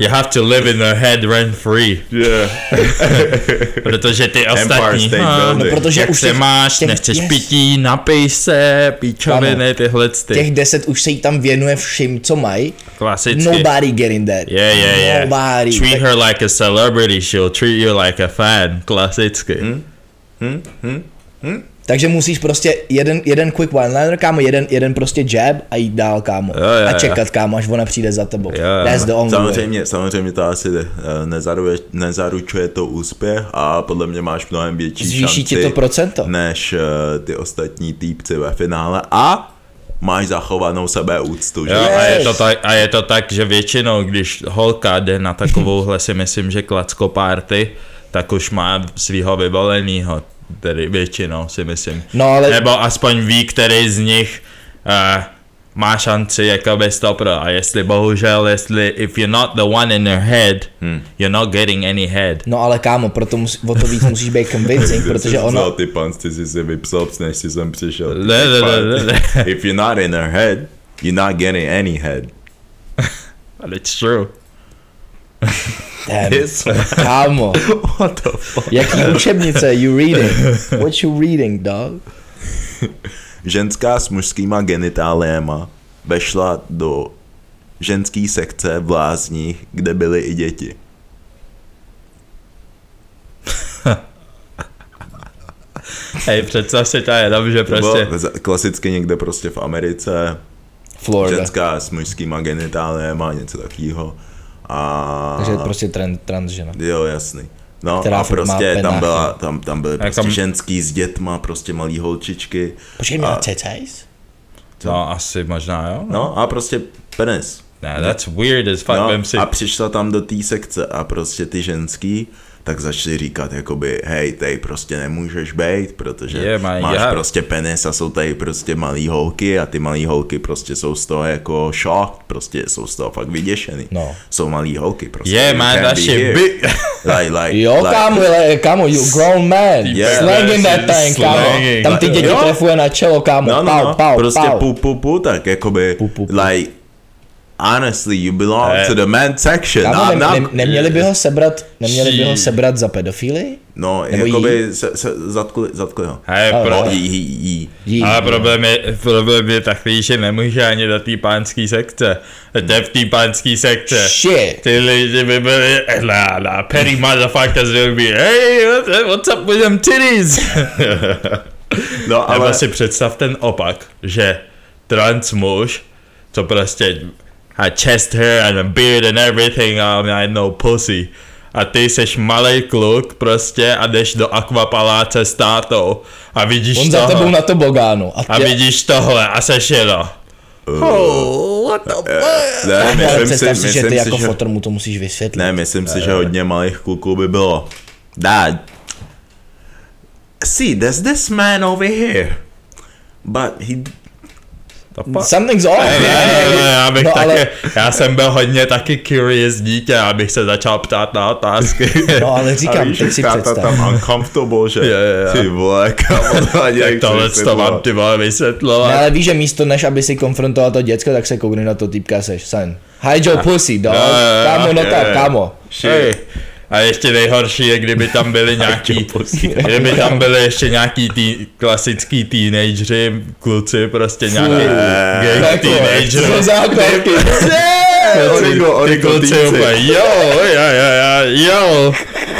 You have to live in their head rent free, Yeah. protože ty ostatní. No, protože jak už se těch- máš, těch- nechceš yes. pití, napij se, píčoviny, tyhle ty. Těch deset už se jí tam věnuje všim, co mají. Klasicky. Nobody getting that. Yeah, yeah, yeah. Nobody. Treat her like a celebrity, she'll treat you like a fan. Klasicky. Takže musíš prostě jeden, jeden quick one-liner, kámo, jeden, jeden prostě jab a jít dál, kámo. Jo, jo, a jo. čekat, kámo, až ona přijde za tebou. Jo, jo. That's the only way. Samozřejmě, samozřejmě to asi eh, nezaruje, nezaručuje to úspěch a podle mě máš mnohem větší Zvýší šanci ti to procento. než eh, ty ostatní týpci ve finále a máš zachovanou sebeúctu, že? Jo, a, je to tak, a je to tak, že většinou, když holka jde na takovouhle si myslím, že klacko party, tak už má svého vyvolenýho, tedy většinou si myslím. No, ale- Nebo aspoň ví, který z nich uh, má šanci jako by stopro. A jestli bohužel, jestli if you're not the one in their head, Hmm. you're not getting any head. No ale kámo, proto musí, o to víc musíš být convincing, protože ono... ty pans, ty jsi si vypsal, než jsi sem přišel. Ne, ne, ne, ne. If you're not in her head, you're not getting any head. But it's true. Damn, Yes. kámo, What the fuck? jaký učebnice you reading? What you reading, dog? Ženská s mužskýma genitáliema vešla do ženský sekce v Lázních, kde byly i děti. Hej, představ si to jenom, že bylo prostě... klasicky někde prostě v Americe, Florida. ženská s mužskýma genitáliema, něco takového. A... Takže prostě trans, transžena. Jo, jasný. No Která a prostě tam, byla, tam, tam byly prostě kam- ženský s dětma, prostě malý holčičky. Počkej, měla A- tetajs? No, asi možná, jo? No a prostě penis. Ne, that's weird as fuck, No, si. a přišla tam do té sekce a prostě ty ženský tak začali říkat jakoby, hej, tady prostě nemůžeš bejt, protože Yeah, man, máš yeah. prostě penis a jsou tady prostě malý holky a ty malý holky prostě jsou z toho jako shocked, prostě jsou z toho fakt vyděšený. No. Jsou malý holky prostě. Yeah, you man, that shit big. Like, like, Jo, like, kámo, ale, kámo, you grown man. Yeah. Slanging that thing, kámo. Slanging. Tam ty děti trefuje na čelo, kámo. No, no, pau, no, pau, prostě pau. pu, pu, pu, tak jakoby, Pu, pu, pu. like, honestly, you belong Eh. to the men section. Kámo, ne, not- ne, neměli by ho sebrat, neměli by ho sebrat za pedofily? No, Nebo jakoby se, se zatkli, zatkli ho. Hej, Ale- pro, ale- Jí, jí, jí. Jí, ale problém je, problém je takový, že nemůže ani do té pánské sekce. To je v té pánské sekce. Shit. Ty lidi by byli, nah, nah, petty motherfuckers will be, hey, what, what's up with them titties? No, Nebo ale si představ ten opak, že trans muž, co prostě had chest hair and a beard and everything a najednou pussy. A ty seš malý kluk prostě a jdeš do akvapaláce s tátou a vidíš On za tebou tohle. na to bogánu. A, A tě, vidíš tohle a seš jenom. Oh, what the fuck? ne, myslím si, si, že myslím ty si, jako že, fotr mu to musíš vysvětlit. ne, myslím si, že hodně malých kluků by bylo. Dad, see, there's this man over here. But he, Something's off. Ne, ne, ne, já bych No, taky, ale- já jsem byl hodně taky curious dítě, abych se začal ptát na otázky. No ale a říkám, víš, teď jak si představ. tam uncomfortable, že? Jo, jo. Ty vole, tak nechci tohle to mám ty vole vysvětlovat. Ne, ale víš, že místo než aby si konfrontoval to děcko, tak se koukni na to týpka seš, son. Hi Joe Pussy, dog. Jo, Kámo, no tak, kámo. Hej. A ještě nejhorší je, kdyby tam byli nějaký, kdyby tam byli ještě nějaký tý, klasický teenageři, kluci, prostě nějaký gay Takhle, teenager. co základky. Ty kluci úplně, jo, jo, jo, jo, jo.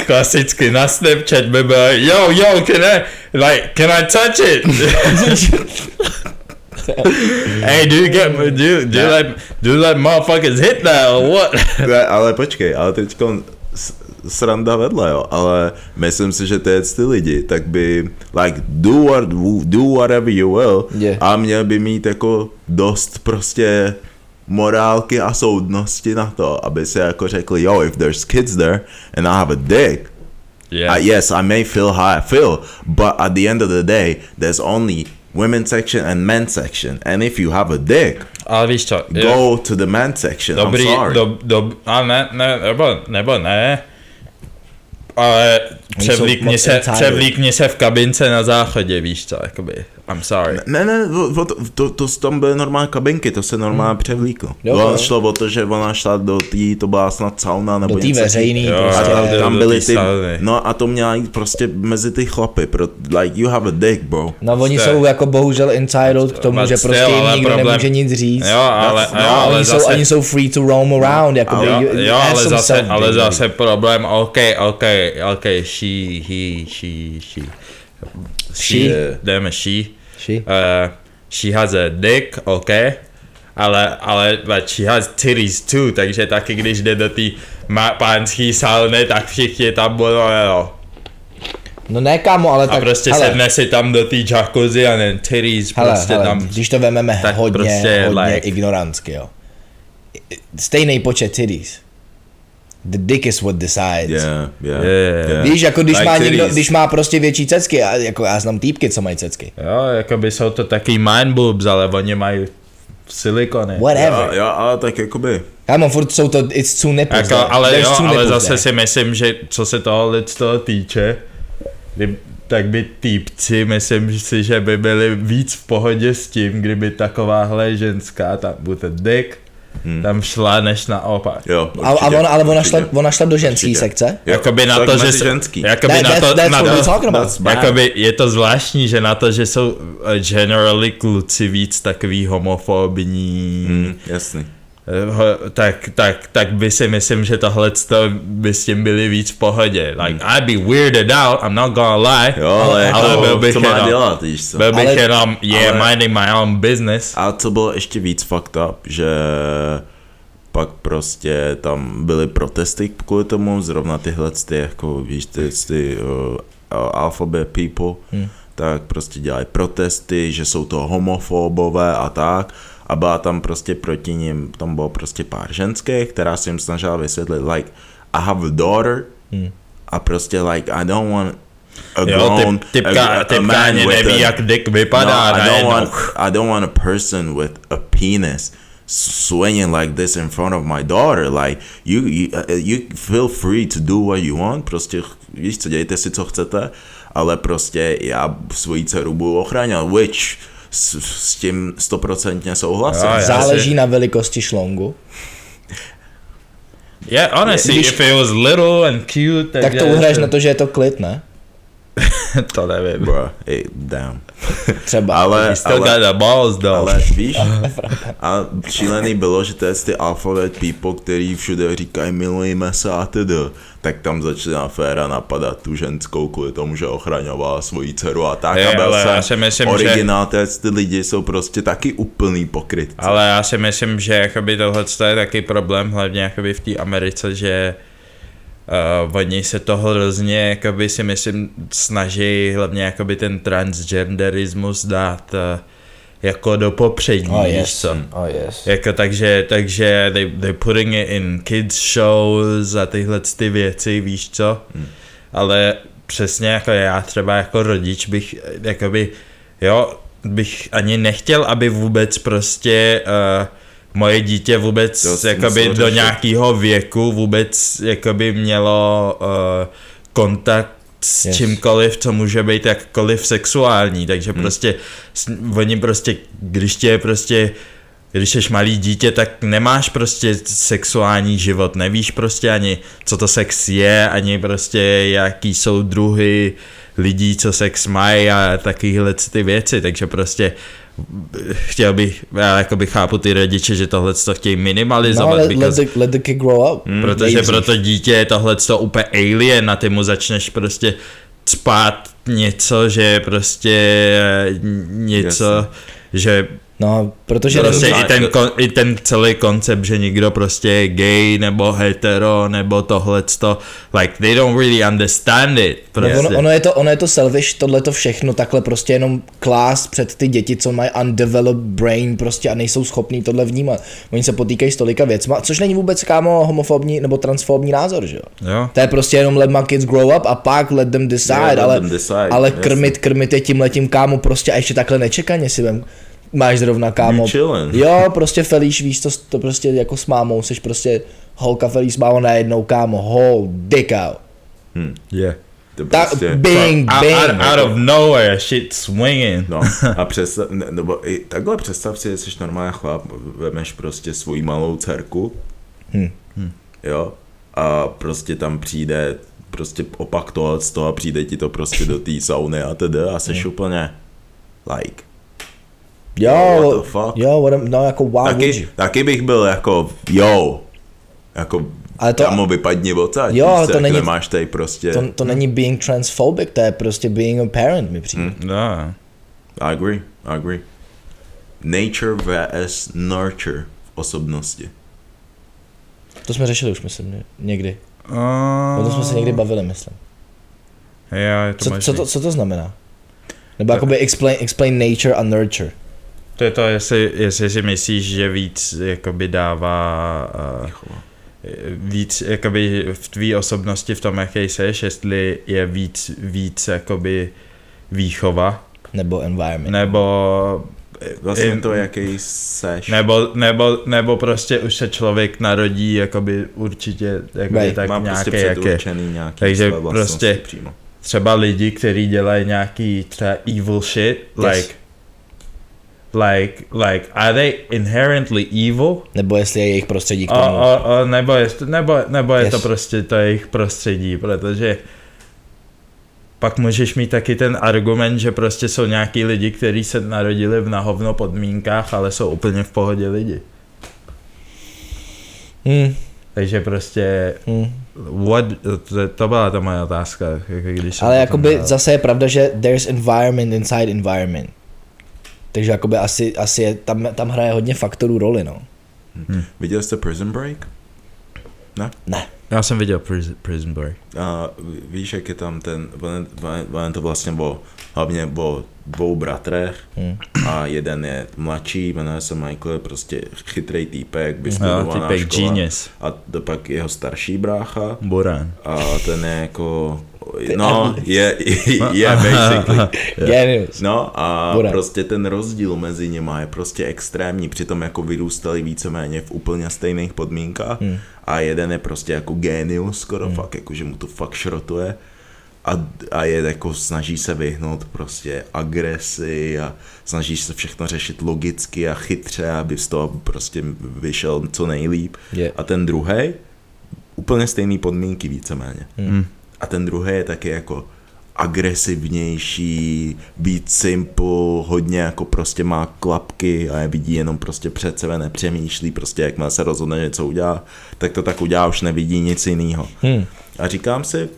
Klasicky na Snapchat by byl, yo, yo, can I, like, can I touch it? hey, do you get, do do you let, do let motherfuckers hit that or what? Ale počkej, ale teď sranda vedle, jo, ale myslím si, že ty, ty lidi, tak by, like, do, what, do whatever you will Yeah. a měl by mít jako dost prostě morálky a soudnosti na to, aby se jako řekli, yo, if there's kids there and I have a dick, Yeah. Uh, yes, I may feel how I feel, but at the end of the day, there's only women's section and men's section. And if you have a dick, Ale víš co, jo, go to the men's section. dobrý, I'm sorry. do, do, a ne, ne, nebo, nebo ne, ale moc se, insider. převlíkni se v kabince na záchodě, víš co, jakoby, I'm sorry. Ne, ne, to, to, to, to tam byly normální kabinky, to se normálně hmm. převlíklo. Jo, šlo o to, že ona šla do té, to byla snad sauna nebo Do něco veřejný, Jo, A prostě. jo, tam, do- tam byly ty, no a to měla jít prostě mezi ty chlapy, pro, like you have a dick, bro. No oni Prostě- jsou jako bohužel entitled k tomu, But že still, prostě jim nikdo problém- nemůže nic říct. Jo, ale, no, jo, A ale oni, jsou, zase, oni jsou free to roam around, jako jo, you- jo, ale zase, self ale zase problém, OK, OK, OK, she, he, she, she, She. jdeme she, She? uh, she has a dick, OK, ale, ale, but she has titties too, takže taky když jde do té pánské sauny, tak všichni tam budou, jo. No ne kámo, ale A tak, prostě hele, sedne si tam do té jacuzzi a ten titties hele, prostě hele, tam, když to vememe tak hodně, prostě hodně like- ignorantsky, jo. Stejný počet titties. The dick is what decides. Yeah, yeah, Yeah. yeah. Víš, jako když, Like má někdo, když má prostě větší cecky, a jako já znám týpky, co mají cecky. jo, jakoby jsou to taky mind boobs, ale oni mají silikony. Whatever. Jo, jo, ale tak jakoby, Kámo, furt jsou to, it's two nipples. Jako, ale There's jo, ale nipples zase there. si myslím, že co se toho lidstva týče, kdy, tak by týpci, myslím si, že by byli víc v pohodě s tím, kdyby takováhle ženská tam bude dick, hmm. tam šla, než naopak. jo, A, a určitě, ona, ale ona šla, určitě. ona šla do ženské Určitě. sekce? Jo, Jakoby na to, že ženský. jakoby That- na to, that's na to. That's bad. jakoby je to zvláštní, že na to, že jsou eh, generally kluci víc takový homofobní, Mm, jasný. Eh, tak, tak, tak by si myslím, že tohle by s tím byli víc v pohodě. Like, I'd be weirded out, I'm not gonna lie. Jo, ale, jako, ale byl bych co má jenom, dělat, víš co? byl bych Ale- jenom, yeah, ale- minding my own business. A co bylo ještě víc fucked up, že pak prostě tam byly protesty kvůli tomu, zrovna tyhle ty, jako víš, ty, ty uh, alphabet people, hmm. tak prostě dělají protesty, že jsou to homofobové a tak. A byla tam prostě proti ním, tam bylo prostě pár ženských, která se jim snažila vysvětlit, like, I have a daughter, Hmm. a prostě like, I don't want a Jo, grown, typ, typka, typka ani with neví, a- jak dick vypadá. no, I don't want I don't want a person with a penis swinging like this in front of my daughter. Like you, you, uh, you feel free to do what you want. Prostě víš co, dějte si co chcete, ale prostě já svoji dceru budu ochránit, which s, s tím stoprocentně souhlasím. Jo, já Záleží si- na velikosti šlongu. Yeah, honestly, Když- if it was little and cute, Tak to uhraješ na to, že je to klid, ne? to nevím. Bro, hey, damn. Třeba. Ale, still got ale, the balls though. ale víš, a šílený bylo, že to je ty alphabet people, který všude říkají milujeme se a tedy, tak tam začala féra napadat tu ženskou kvůli tomu, že ochraňovala svoji dceru a tak. Je, a byl ale já si jsem myslím, že- originál, že... ty lidi jsou prostě taky úplný pokrytci. Ale já si myslím, že jakoby tohle je taky problém, hlavně jakoby v té Americe, že uh, oni se to hrozně, jakoby si myslím, snaží hlavně jakoby ten transgenderismus dát uh, jako do popředí, Oh yes. co? Oh yes. Jako takže, takže they, they putting it in kids shows a tyhle ty věci, víš co? Hmm. Ale přesně jako já třeba jako rodič bych, eh, jakoby, jo, bych ani nechtěl, aby vůbec prostě uh, moje dítě vůbec To jakoby do nějakého věku vůbec jakoby mělo uh, kontakt s Yes. čímkoliv, co může být jakkoliv sexuální, takže hmm. prostě s- oni prostě, když tě prostě když jsi malý dítě, tak nemáš prostě sexuální život, nevíš prostě ani, co to sex je, ani prostě jaký jsou druhy lidí, co sex mají a takovéhle ty věci, takže prostě chtěl bych, já jakoby chápu ty rodiče, že tohle to chtějí No, minimalizovat, let, let, because, the, let the kid grow up. protože Nejdřív. pro to dítě je tohle to úplně alien a ty mu začneš prostě spát něco, že je prostě eh, něco, Jasně. že No, protože prostě i ten, kon, i ten celý koncept, že někdo prostě je gay nebo hetero nebo tohleto, like they don't really understand it. Prostě. ono, ono, je to, ono je to selfish, tohle to všechno takhle prostě jenom klás před ty děti, co mají undeveloped brain prostě a nejsou schopní tohle vnímat. Oni se potýkají s tolika věcma, což není vůbec kámo homofobní nebo transfobní názor, že jo? Jo. To je prostě jenom let my kids grow up a pak let them decide, Yeah, let ale, them decide, ale krmit, krmit je tím letím kámo prostě a ještě takhle nečekaně si vem. Máš zrovna kámo. Jo, prostě felíš, víš, to, to prostě jako s mámou, jsi prostě holka felíš s mámou najednou kámo, hold dick out. Yeah. To Tak, prostě, bing, Out, bing. out, out of nowhere, shit swinging. No a představ, ne, nebo i takhle představ si, že jsi normální chlap, vemeš prostě svoji malou dcerku, Hm. jo, a prostě tam přijde prostě opak toho z toho a přijde ti to prostě do té sauny a tedy a seš úplně like. Jo, What the fuck? jo, what am- no jako would you? Taky, taky bych byl jako, yo, jako Ale to- Kamo, vypadni odsaď, Jo, ale to jak není- nemáš tady prostě, To, to není being transphobic, to je prostě being a parent mi přijde. No. I agree, I agree. Nature vs. nurture v osobnosti. To jsme řešili už, myslím, ně- někdy. Uh, O tom jsme se někdy bavili, myslím. Jo, je to Co, možný. co, to, co to znamená? Nebo jakoby explain, explain nature a nurture. To je to, jestli, jestli si myslíš, že víc jakoby dává uh, víc jakoby v tvý osobnosti v tom, jaký seš, jestli je víc, víc jakoby výchova, Nebo environment. nebo Vlastně in- to, jaký seš. nebo, nebo, nebo prostě už se člověk narodí jakoby určitě jakoby Right. tak Má nějaký, prostě jak je. předurčený nějaký Takže prostě- přímo. Třeba lidi, kteří dělají nějaký třeba evil shit, Yes. like like, like, are they inherently evil? Nebo jestli je jejich prostředí k O, tomu. o, o, nebo je, nebo, nebo je Yes. to prostě to jejich prostředí, protože pak můžeš mít taky ten argument, že prostě jsou nějaký lidi, kteří se narodili v nahovno podmínkách, ale jsou úplně v pohodě lidi. Hmm, Takže prostě, hmm. what, to, to byla ta moje otázka. jako Když Ale jakoby dal. zase je pravda, že there's environment inside environment. Takže jakoby asi, asi je, tam, tam hraje hodně faktorů roli, no. Viděl jste Prison Break? Ne. Já jsem viděl Prison, Prison Break. A víš, jak je tam ten, on, to vlastně o, hlavně o dvou bratrech Hmm. a jeden je mladší, jmenuje se Michael, je prostě chytrý týpek, Jo, vystudovaná škola. genius. A to pak jeho starší brácha Buran. a ten je jako, no, je, je basically. Genius. No a Bude. prostě ten rozdíl mezi nimi je prostě extrémní, přitom jako vyrůstali víceméně v úplně stejných podmínkách Hmm. a jeden je prostě jako genius skoro hmm. fakt, jako že mu to fakt šrotuje a, a je jako snaží se vyhnout prostě agresi a snaží se všechno řešit logicky a chytře, aby z toho prostě vyšel co nejlíp. Je. A ten druhý úplně stejné podmínky víceméně. Hmm. A ten druhý je taky jako agresivnější, být simple, hodně jako prostě má klapky a je vidí jenom prostě před sebe, nepřemýšlí, prostě jakmile se rozhodne něco udělá, tak to tak udělá, už nevidí nic jiného. Hmm. A říkám si,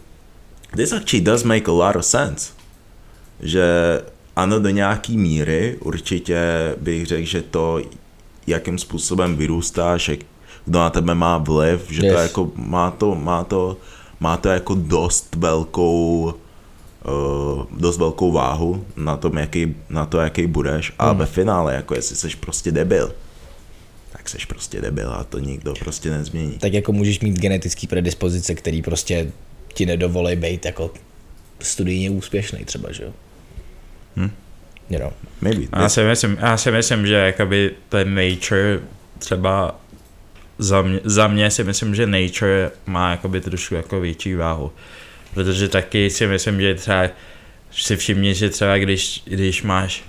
this actually does make a lot of sense. Že ano, do nějaký míry určitě bych řekl, že to, jakým způsobem vyrůstáš, jak, kdo na tebe má vliv, že Yes. to jako má to, má to, má to jako dost velkou uh, dost velkou váhu na, tom, jaký, na to, jaký budeš a Hmm. ve finále, jako jestli jsi prostě debil, tak jsi prostě debil a to nikdo prostě nezmění. Tak jako můžeš mít genetický predispozice, který prostě ti nedovolí být jako studijně úspěšný třeba, že jo? Hm. You know. Maybe. Já si myslím, já si myslím, že jakoby ten nature třeba za mě, za mě si myslím, že nature má jakoby trošku jako větší váhu. Protože taky si myslím, že třeba si všimni, že třeba když, když máš,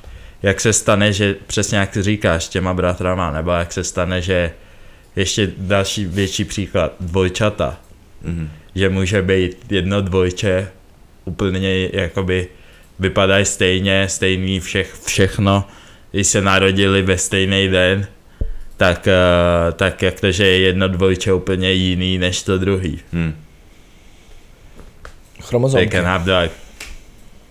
jak se stane, že přesně jak ty říkáš těma bratrama, nebo jak se stane, že ještě další větší příklad, dvojčata, Mhm. že může být jedno dvojče úplně jakoby vypadají stejně, stejný všech, všechno, když se narodili ve stejný den, tak, uh, tak jak to, že je jedno dvojče úplně jiný než to druhý. Hm. They Chromozomky. can have like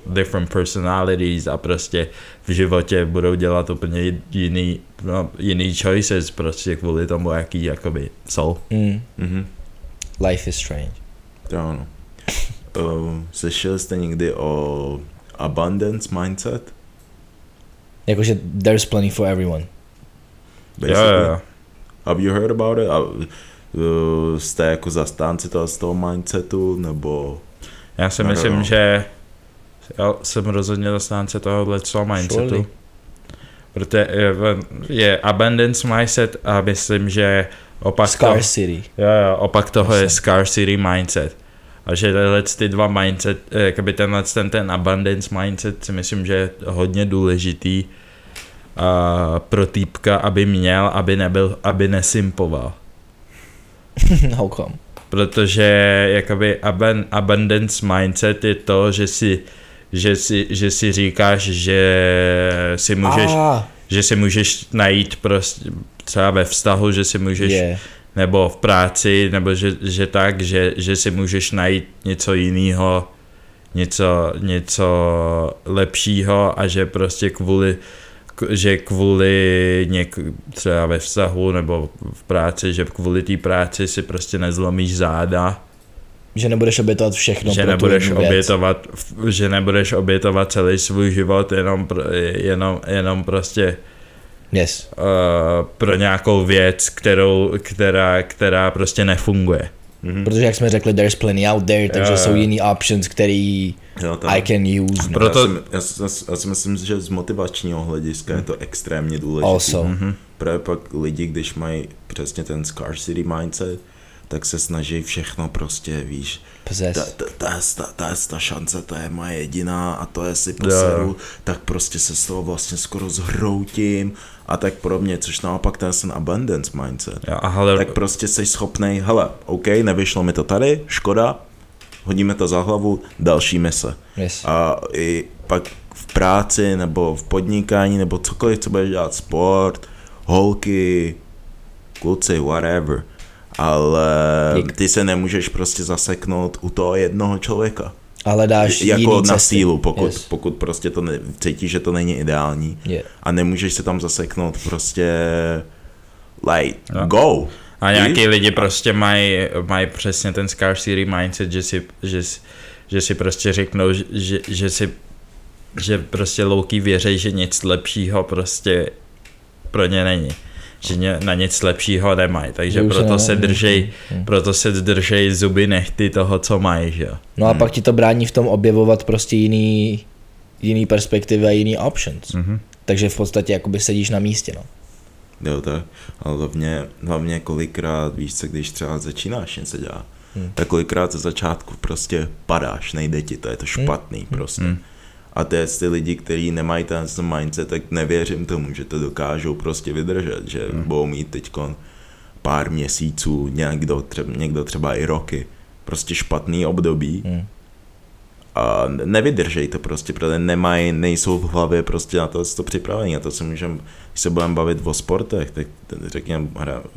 different personalities a prostě v životě budou dělat úplně jiný, no, jiný choices prostě kvůli tomu, jaký jakoby jsou. Mm. Mhm. Life is strange. To ono. Uh, slyšeli jste někdy o abundance mindset? Jakože there's plenty for everyone. Jo, jo, jo. Have you heard about it? A, uh, jste jako zastánci toho, z toho mindsetu, nebo... Já si myslím, no. že já jsem rozhodně zastánce tohohle co mindsetu. Surely. Protože je, je abundance mindset a myslím, že opak toho, Scarcity. jo, jo, opak toho je Jasně. scarcity mindset. A že tyhle ty dva mindset, eh, jakoby tenhle ten, ten abundance mindset si myslím, že je hodně důležitý a pro týpka, aby měl, aby nebyl, aby nesimpoval. How come? Protože jakoby abundance mindset je to, že si, že si, že si říkáš, že si můžeš, Ah, že si můžeš najít prostě třeba ve vztahu, že si můžeš, je. nebo v práci, nebo že, že tak, že, že si můžeš najít něco jiného, něco, něco lepšího a že prostě kvůli že kvůli něk, třeba ve vztahu nebo v práci, že kvůli té práci si prostě nezlomíš záda, Že nebudeš obětovat všechno no, že pro nebudeš obětovat, že nebudeš obětovat celý svůj život jenom, pro, jenom, jenom prostě Yes. uh, pro nějakou věc, kterou, která, která prostě nefunguje. Mhm. Protože jak jsme řekli, there's plenty out there, takže Jo, jsou jiný options, který Jo, I can use. no. Proto- já, si, já, si- já, si- já si myslím, že z motivačního hlediska je to extrémně důležité. Also. Mhm. Právě pak lidi, když mají přesně ten scarcity mindset, tak se snaží všechno prostě, víš, ta, ta, ta, ta, ta, ta šance, to je moje jediná a to jestli poseru, tak prostě se z toho vlastně skoro zhroutím a tak podobně, což naopak ten je ten abundance mindset. Jo, a hele, Tak prostě jsi schopnej, hele, OK, nevyšlo mi to tady, škoda, hodíme to za hlavu, další mise. Yes. A i pak v práci nebo v podnikání nebo cokoliv, co budeš dělat, sport, holky, kluci, whatever. Ale Dík. ty se nemůžeš prostě zaseknout u toho jednoho člověka. A hledáš jako jiný na cesty. sílu, pokud, Yes. pokud prostě to ne, cítíš, že to není ideální. Yeah. A nemůžeš se tam zaseknout prostě like, Jo. go. A nějaký Víš? lidi prostě mají, mají přesně ten scarcity mindset, že si, že, si- že si prostě řeknou, že, že, si že prostě louký věří, že nic lepšího prostě pro ně není. Že na nic lepšího nemají, takže Že už se proto ne- se držej, Hmm. proto se držej zuby nechty toho, co mají, že jo. No a pak ti to brání v tom objevovat prostě jiný, jiný perspektivy a jiný options. Mhm. Takže v podstatě jakoby sedíš na místě, no. Jo, tak. Ale hlavně, hlavně kolikrát, víš co, když třeba začínáš něco dělat hmm. tak kolikrát ze začátku prostě padáš, nejde ti, to je to špatný prostě. Hmm. A ty, ty lidi, kteří nemají ten mindset, tak nevěřím tomu, že to dokážou prostě vydržet, že hmm. budou mít teď pár měsíců, někdo třeba, někdo třeba i roky, prostě špatný období hmm. a nevydržej to prostě, protože nemají, nejsou v hlavě prostě na to, to připravení. A to si můžeme, když se budeme bavit o sportech, tak řekněme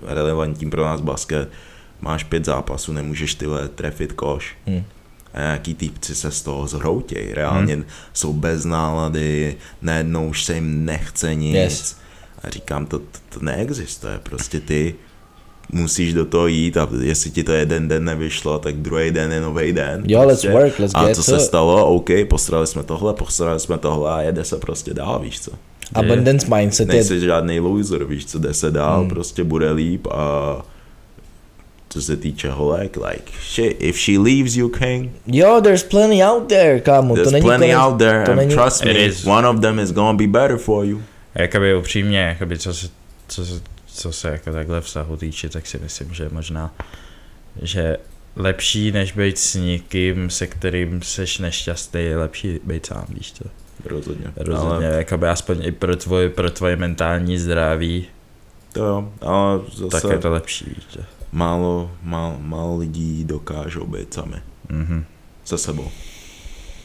relevantním pro nás basket, máš pět zápasů, nemůžeš tyhle trefit koš. Hmm. A nějaký týpci se z toho zhroutějí, reálně hmm. jsou bez nálady, najednou už se jim nechce nic. Yes. A říkám, to, to, to neexistuje, prostě ty musíš do toho jít a jestli ti to jeden den nevyšlo, tak druhý den je nový den. Jo, prostě. let's work, let's a get co se stalo, OK, postarali jsme tohle, postarali jsme tohle a jede se prostě dál, víš co. Abundance mindset Nejsi je... žádný loser, víš co, jde se dál, hmm. prostě bude líp a co se týče holek, like, shit, if she leaves you, king. Jo, there's plenty out there, kámo, to není plenty konec, out there, to and není, trust me, is. one of them is gonna be better for you. Jakoby upřímně, jakoby co se, co se, co se jako takhle vztahu týče, tak si myslím, že možná, že lepší než být s někým, se kterým seš nešťastný, je lepší být sám, víš co? Rozhodně. Rozhodně, ale... jakoby aspoň i pro tvoje, pro tvoje mentální zdraví, To jo, ale zase tak je to lepší, víš co? Málo, málo, málo lidí dokážou být sami. Mhm. Se sebou.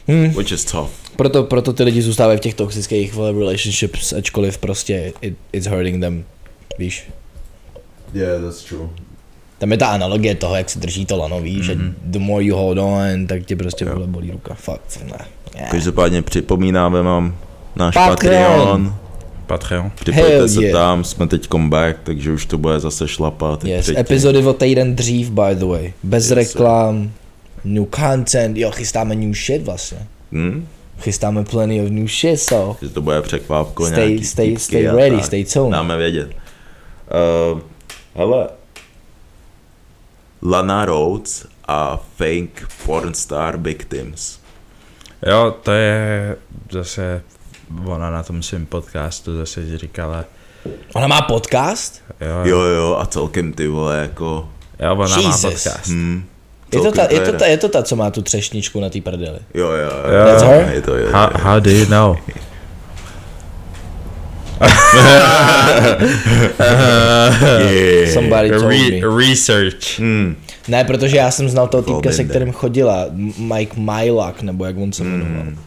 Hmm. Which is tough. Proto, proto ty lidi zůstávají v těch toxických vole, relationships, ačkoliv prostě it, it's hurting them, víš. Yeah, that's true. Tam je ta analogie toho, jak si drží to lano, víš, mm-hmm. že the more you hold on, tak tě prostě vole bolí ruka, fakt, ne. Yeah. Každopádně připomínáme vám náš Patreon. Patreon. Patreon. Připojte se yeah. tam, jsme teď comeback, takže už to bude zase šlapat. Yes, epizody o týden dřív, by the way. Bez Yes, reklam, new content, jo, chystáme new shit vlastně. Hm? Chystáme plenty of new shit, so Že to bude překvápko Stay- nějaký stay- týpky stay a ready, tak. stay tuned. Dáme vědět. Uh, hele, Lana Rhodes a fake pornstar victims. Jo, to je zase, ona na tom svém podcastu zase říkala, ona má podcast? jo, Jo, jo, a celkem ty vole, jako... jo ona má Jesus. podcast. Hm, Je to, ta, je, to ta, je to ta, co má tu třešničku na té prdeli. Jo, jo, Jo. jo. That's her? Je to, je, How, how do you know? yeah. Somebody told Re- me. research. Hm, Ne, protože já jsem znal toho týpka, se kterým chodila, Mike Milak, nebo jak on se jmenoval. Mm.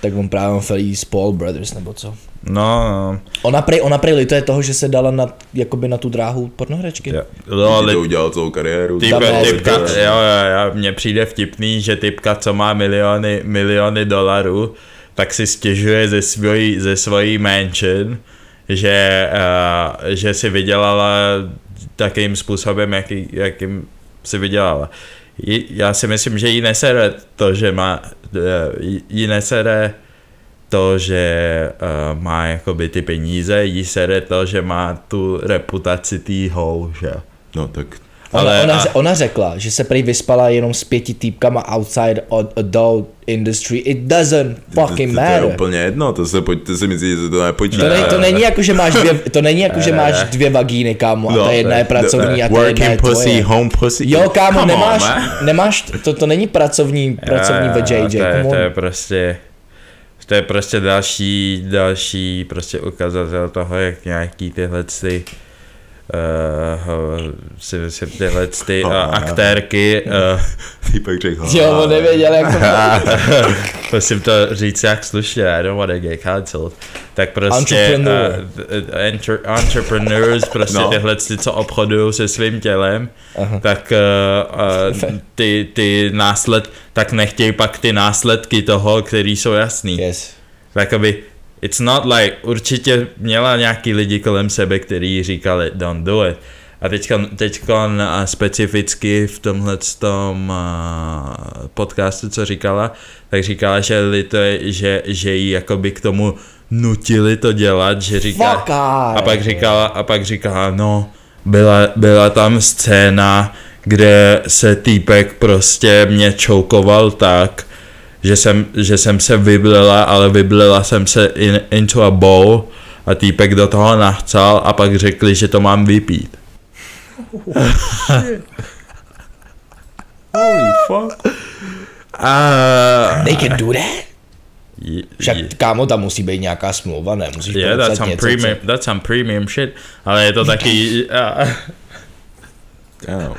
Tak on právě on chodí z Paul Brothers, nebo co. No, no. Ona prej, ona prej lituje toho, že se dala na, jakoby na tu dráhu pornohračky. Jo, no, ale... li, to udělal celou kariéru. typka, typka, jo, jo, jo, mně přijde vtipný, že typka, co má miliony, miliony dolarů, tak si stěžuje ze svojí, ze svojí mansion, že, uh, že si vydělala takým způsobem, jaký, jakým si vydělala. Já si myslím, že jí nesere to, že má, eh, jí- nesere to, že uh, má jakoby ty peníze, jí sere to, že má tu reputaci tý hou, že. No tak Ale ona, a- ře- ona řekla, že se prý vyspala jenom s pěti týpkama outside adult industry. It doesn't fucking to, to, to je matter. úplně jedno, to se, pojď, to si myslíš, že to nepočítá. To, není, to není jako, že máš dvě, to není jako, že máš dvě vagíny, kámo, a ta jedna je pracovní a ta jedna je Working pussy, tvoje. home pussy. Jo, kámo, Come nemáš, nemáš, to, to není pracovní, pracovní VJJ, to je, to je prostě to je prostě další, další prostě ukazatel toho, jak nějaký tyhle ty uh, si myslím tyhle ty uh, aktérky uh, Týpek řekl, Jo, on nevěděl, jak to musím to říct jak slušně, I don't want to get cancelled, tak prostě Entrepreneur. uh, entre, entrepreneurs, prostě No. tyhle ty, co obchodují se svým tělem, Aha. tak uh, uh, ty, ty násled, tak nechtějí pak ty následky toho, který jsou jasný. Yes. Jakoby, it's not like, určitě měla nějaký lidi kolem sebe, kteří říkali, don't do it. A teďka, teďka specificky v tomhle tom podcastu, co říkala, tak říkala, že lituje, že, že jí jakoby k tomu nutili to dělat, že říká, a pak říkala, a pak říkala, no, byla, byla tam scéna, kde se týpek prostě mě čoukoval tak, že jsem, že jsem se vyblela, ale vyblela jsem se in, into a bowl a týpek do toho nachcal a pak řekli, že to mám vypít. Holy fuck. Uh, They can do that? y- Však kámo, tam musí být nějaká smlouva, ne? Musíš Yeah, that's some něco, premium. co- That's some premium shit. Ale je to taky, uh, Damn.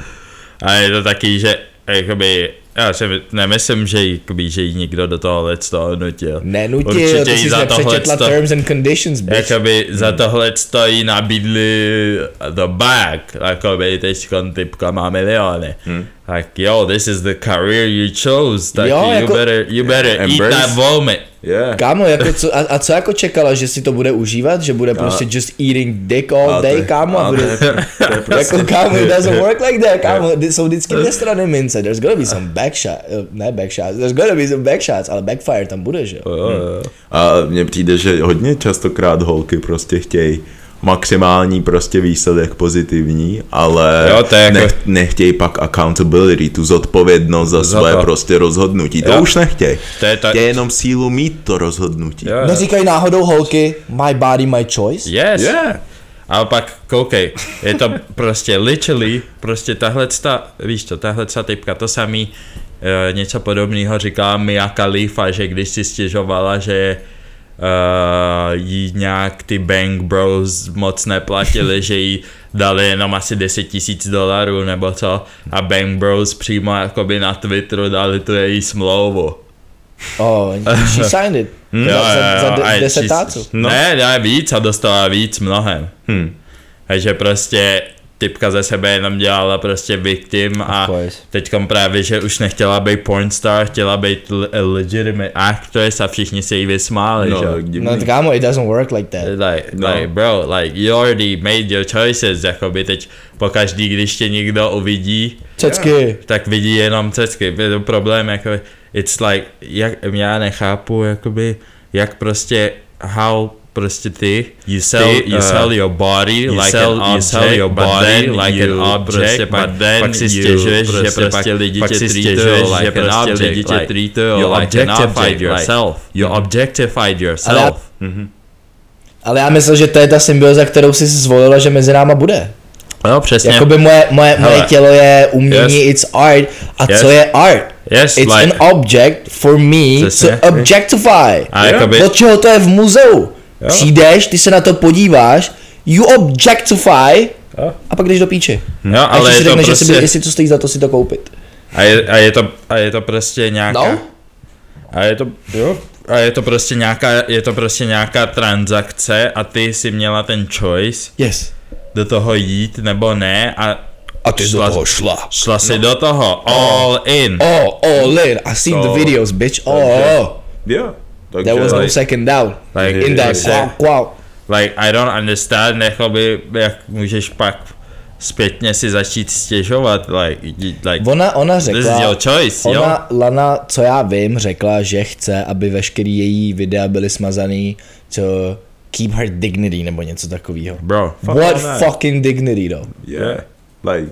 ale je to taky, že jakoby, já si nemyslím, že, jakoby, že jí nikdo do toho toho nutil. Nenutil, Určitě jí jsi za nepřečetla tohleto- terms and conditions, bitch. Jakoby za tohle stojí nabídli the bag, jakoby teď typka má miliony. Hmm. Like, yo, this is the career you chose, tak Jo, you, jako- better, you better eat Embrace. that vomit. Yeah. Kámo, jako co, a, a co jako čekala, že si to bude užívat, že bude prostě just eating dick all A day, kámo, a a bude, prostě- jako kámo, it doesn't work like that, kámo, jsou vždycky dvě strany mince, there's gonna be some backshot, uh, ne backshots, there's gonna be some backshots, ale backfire tam bude, že jo. Jo, jo. A mně přijde, že hodně častokrát holky prostě chtějí maximální prostě výsledek pozitivní, ale Jo, to je jako- nech, nechtějí pak accountability, tu zodpovědnost za, Za své to. prostě rozhodnutí. To Jo. už nechtějí. To je ta- Chtějí jenom sílu mít to rozhodnutí. Jo, jo. Neříkají náhodou holky, my body, my choice? Yes. Yeah. Ale pak koukej, je to prostě literally, prostě tahle ta, víš to, tahle ta typka, to samý, e, něco podobného říkala Mia Khalifa, že když si stěžovala, že uh, jí nějak ty Bang Bros moc neplatili, že jí dali jenom asi 10 tisíc dolarů nebo co a Bang Bros přímo jakoby na Twitteru dali tu její smlouvu. Oh, she signed it. Jo, za, za, jo, za jo, de, a je desetácu. čist- Ne, ne, víc a dostala víc mnohem. Hm. Takže prostě typka ze sebe jenom dělala prostě victim a teďkom právě, že už nechtěla být pornstar, chtěla být legitimate actress a všichni se jí vysmáli, No, že? No kámo, it doesn't work like that. Like, No. like, bro, like, you already made your choices, jakoby teď pokaždý, když tě někdo uvidí, Cecky. tak vidí jenom cecky. Je to problém, jako, it's like, jak, já nechápu, jakoby, jak prostě, how prostě ty, you sell, Ty, you uh, sell your body you like sell- an you object, sell your but body then like you an object, prostě but pak, then pak si you stěžuješ, že prostě prostě pak- lidi tě stěžuješ, like že an prostě object, lidi tě like, you like objectified object, yourself, you objectified yourself. Ale já myslím, že to je ta symbioza, kterou jsi zvolila, že mezi náma bude. Jo, přesně. Jakoby moje, moje, moje Hele. tělo je umění, Yes. it's art. A Yes. co je art? Yes, It's like- an object for me Přesně. to objectify. A jakoby- Od čeho to je v muzeu? Přijdeš, ty se na to podíváš, you objectify, Jo. a pak jdeš do píči. Jo, A ale ještě je si řekneš, prostě... jestli, jestli to stojí za to si to koupit. A je, a je, to, a je to prostě nějaká... No? A je to, jo. A je to prostě nějaká, je to prostě nějaká transakce a ty si měla ten choice Yes. do toho jít nebo ne a A ty šla, do toho šla. šla si do toho, all in. Oh, all in. I seen the So- videos, bitch. Oh, oh. Takže, There was no like- second down. like, In that quack, quack. Like, I don't understand, jakoby, jak můžeš pak zpětně si začít stěžovat, like, like Ona, ona this is řekla, your choice, jo? ona, Lana, co já vím, řekla, že chce, aby veškerý její videa byly smazaný, co keep her dignity, nebo něco takového. Bro, Fuck What fucking dignity, though? Yeah. Like,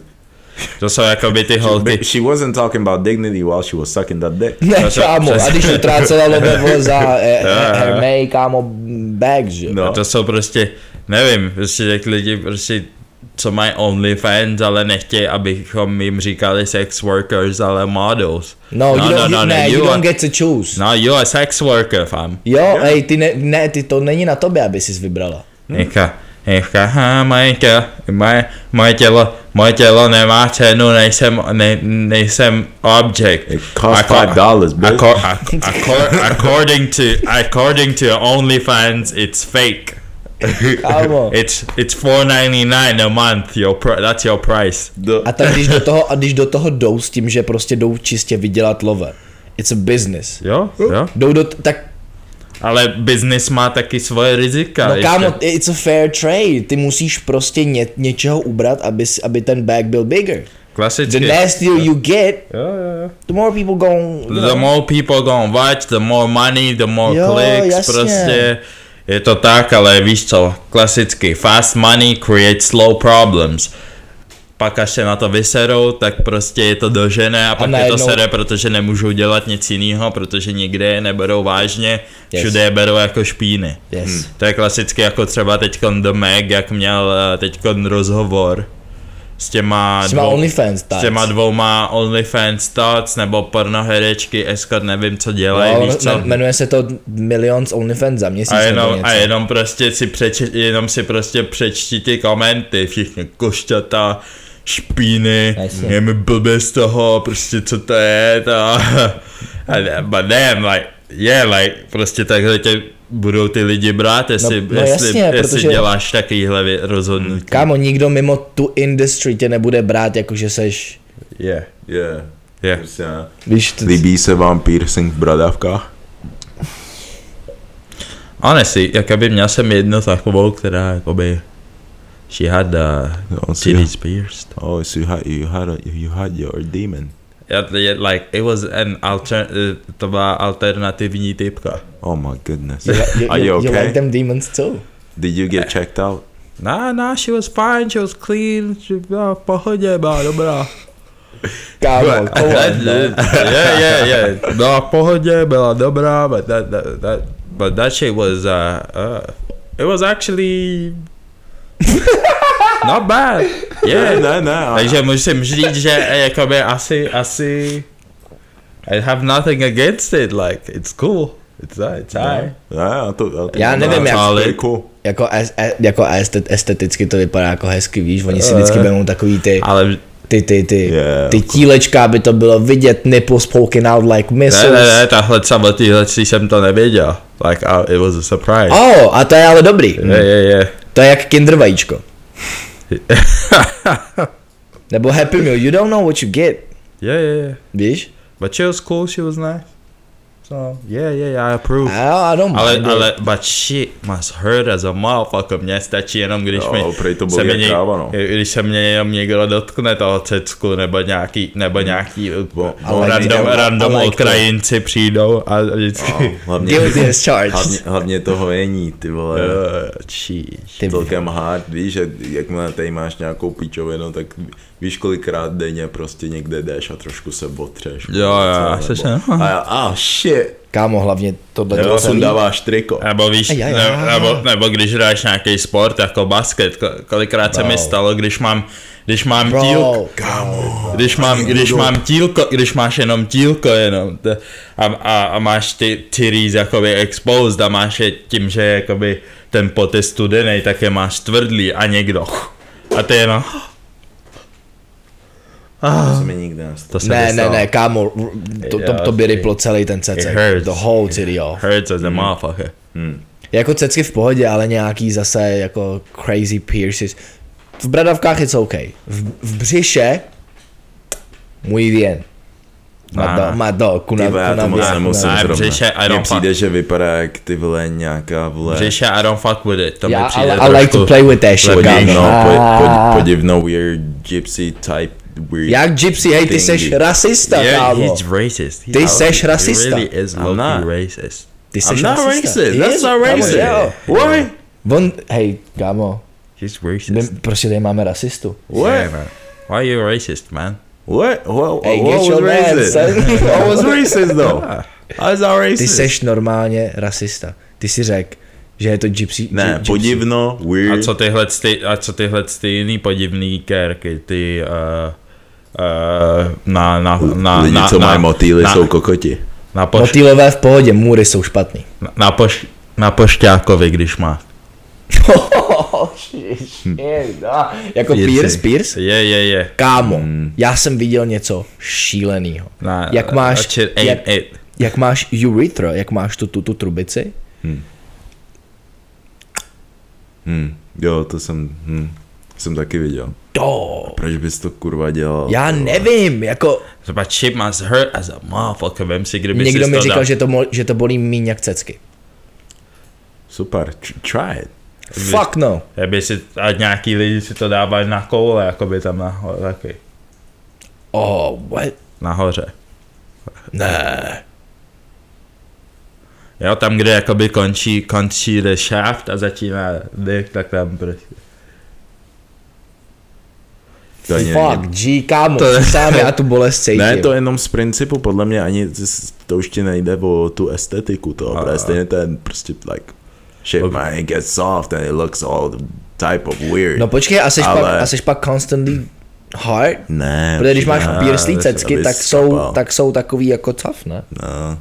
to jsou jakoby ty holky, she wasn't talking about dignity while she was sucking that dick. Ne, Přesně- kámo, a přesně. když utrácela lobe vole za eh, eh, Hermé, kámo, bags, že? No. to jsou prostě, nevím, prostě jak lidi prostě co mají OnlyFans, ale nechtějí, abychom jim říkali sex workers, ale models. No, you don't, no, ne, you you don't are- get to choose. No, you're a sex worker, fam. Jo, ej, ty ne, ne, ty to není na tobě, aby jsi vybrala. Říká, říká, ha, moje tělo, moje, moje tělo, moje tělo nemá cenu, nejsem, ne, nejsem object. It costs Acco- five dollars, bitch. acco- ac- acco- according to, according to OnlyFans, it's fake. Kámo. It's, it's 4.99 a month, your pr- that's your price. A tak když do toho, a když do toho jdou s tím, že prostě jdou čistě vydělat love. It's a business. Jo, jo. Jdou do, t- tak, Ale business má taky svoje rizika. no ještě. kámo, it's a fair trade. Ty musíš prostě ně, něčeho ubrat, aby, aby ten bag byl bigger. The Klasicky. nastier you get, Jo, jo, jo. the more people go, The know. more people gonna watch, the more money, the more Jo, clicks, jasně. prostě. Je to tak, ale víš co, klasicky, fast money creates slow problems. Pak až se na to vyserou, tak prostě je to dožené a pak je najednou- to sere, protože nemůžou dělat nic jiného, protože nikde je neberou vážně, Yes. všude je berou jako špíny. Yes. To je klasicky jako třeba teď The Meg, jak měl teď rozhovor s těma, S těma dvou, OnlyFans s těma dvouma OnlyFans tots nebo pornoherečky, escort, nevím co dělají, No, víš co? jmen- jmenuje se to Millions OnlyFans za měsíc A jenom, něco. a jenom prostě si přeč, jenom si prostě přečti ty komenty, všichni košťata, špíny, Jasně. je mi blbě z toho, prostě co to je, to, a, but damn, like, yeah, like, prostě takhle tě budou ty lidi brát, jestli, No- no jestli, jasně, jestli protože- děláš takovýhle rozhodnutí. Kámo, nikdo mimo tu industry tě nebude brát, jako že seš, Yeah, Yeah. yeah. Prostě ne. víš, t- Líbí se vám piercing v bradavkách? Honestly, jakoby měl jsem jednu takovou, která jakoby, she had the No, si- titties pierced. Oh, so you had, you had, a, you had your demon. Yeah, yeah, like, it was an alter, eh, to byla alternativní typka. Oh my goodness. you, you, Are you you, you okay? like them demons too. Did you get checked out? Nah, nah, she was fine, she was clean, she byla v pohodě, byla dobrá. Kámo, come on, no. yeah, yeah, yeah. Byla v pohodě, byla dobrá, but that, that, that, but that shit was, uh, uh, it was actually not bad. Yeah. ne, ne. a- Takže musím říct, že eh, jakoby asi, asi, I have nothing against it, like, it's cool. It's, it's high. Ne, to, to Já nevím, jak-. Jako, es, e, jako estet, esteticky to vypadá jako hezky, víš, oni si vždycky vezmou takový ty, Ale ty, ty, ty, Yeah, ty course. tílečka, aby to bylo vidět, nipples poking out like ne, missiles. ne, ne, tahle sama tyhle jsem to nevěděl. Like, uh, it was a surprise. Oh, a to je ale dobrý. Yeah, yeah, yeah. To je jak kinder vajíčko. Nebo Happy Meal, you don't know what you get, yeah, yeah, yeah. víš? But she was cool, she was nice. So, yeah, yeah, yeah, I approve. I, I don't Ale, mind it. ale, but shit must hurt as a motherfucker. Mně stačí jenom, když Jo, mi, prej to se mě, kráva, no. když se mě jenom někdo dotkne toho cecku, nebo nějaký, nebo nějaký Bo- Ale random, vidíte, random ale to- okrajinci přijdou a vždycky... No, hlavně, Guilty as charged. hlavně, hlavně toho jení, ty vole. Uh, jeez. Ty celkem hard, víš, že jakmile tady máš nějakou píčovinu, tak víš kolikrát denně prostě někde jdeš a trošku se otřeš. Jo, jo, seš, no. A já, ah shit, Kámo, hlavně tohle nebo to celý. sundáváš triko. Nebo víš, Aj, aj, ne, aj. nebo, nebo když hráš nějaký sport jako basket, ko- kolikrát se mi Bro. stalo, když mám, když mám Bro, tílko, Kámo. když mám, když mám tílko, když máš jenom tílko jenom t- a, a, a máš ty titties jakoby exposed a máš je tím, že jakoby ten pot je studený, tak je máš tvrdlý a někdo a ty jenom To se mi nikdy nestalo. to se ne, mi ne, ne, kámo, to, to, to by ryplo celý ten It cecek. hurts. The whole city off. Hurts as a motherfucker. Jako cecky v pohodě, ale nějaký zase jako crazy pierces. V bradavkách je OK. V, v břiše muy bien. Má Ne, do, ne. má do, kuna, Ty vole, já to kuna moc nemusím Ne, břiše, I Mně don't přijde, fuck. že vypadá jak ty vole nějaká vole... Břiše, I don't fuck with it. To mi Já, přijde ale I like to play with that shit, Podivno, Podivno, kámo. po, po, Ah. podivno weird gypsy type weird. Jak gypsy, hej, ty seš rasista, Yeah, kámo. he's racist. He- Ty seš he rasista. really is I'm not. racist. Ty I'm seš not rasista. racist, Ty that's jsi- not kámo, racist. jo. Why? On, hej, kámo, He's my, racist. prostě tady máme rasistu. What? Yeah, man. Why are you racist, man? What? What, Hey, what get was racist? what was racist though? How's that racist? Ty seš normálně rasista. Ty si řek, že je to gypsy. Ne, gypsy. podivno, weird. A co tyhle, ty, a co tyhle ty jiný podivný kérky, ty uh, na, na, na, Lidi, na, co na, mají motýly, na, jsou kokoti. na, poš, Motýlové v pohodě, můry jsou špatný. na, na, poš, na pošťákovi, když má. jako Pierce, Pierce? Je, je, je. Kámo, Hmm. já jsem viděl něco šílenýho. Na, Jak máš- jak-. Jak máš urethra, jak máš tu, tu, tu trubici, Hm. Jo, to jsem, hm. jsem taky viděl. To, Proč bys to kurva dělal? já vole? nevím, jako But shit must hurt as a motherfucker, vem si, kdyby někdo mi říkal, dal. že to, mo- že to bolí míň jak cecky. Super, tr- try it. Fuck no. Kdyby si, a nějaký lidi si to dávají na koule, jakoby tam nahoře, taky. Oh, what? Nahoře. Ne. Jo, tam, kde jakoby končí, končí the shaft a začíná dick, tak tam prostě. To ani Fuck, není- G, kámo, To je- sám já tu bolest cítím. Ne, to jenom z principu, podle mě ani to už ti nejde o tu estetiku toho, protože stejně ten prostě like shit Ok. man, it gets soft and it looks all type of weird. No počkej, a seš, Ale- pak, a seš pak constantly Hard? Ne. Protože když máš ne, pírslí abys- cecky, tak jsou, tak jsou takový jako tough, ne? No,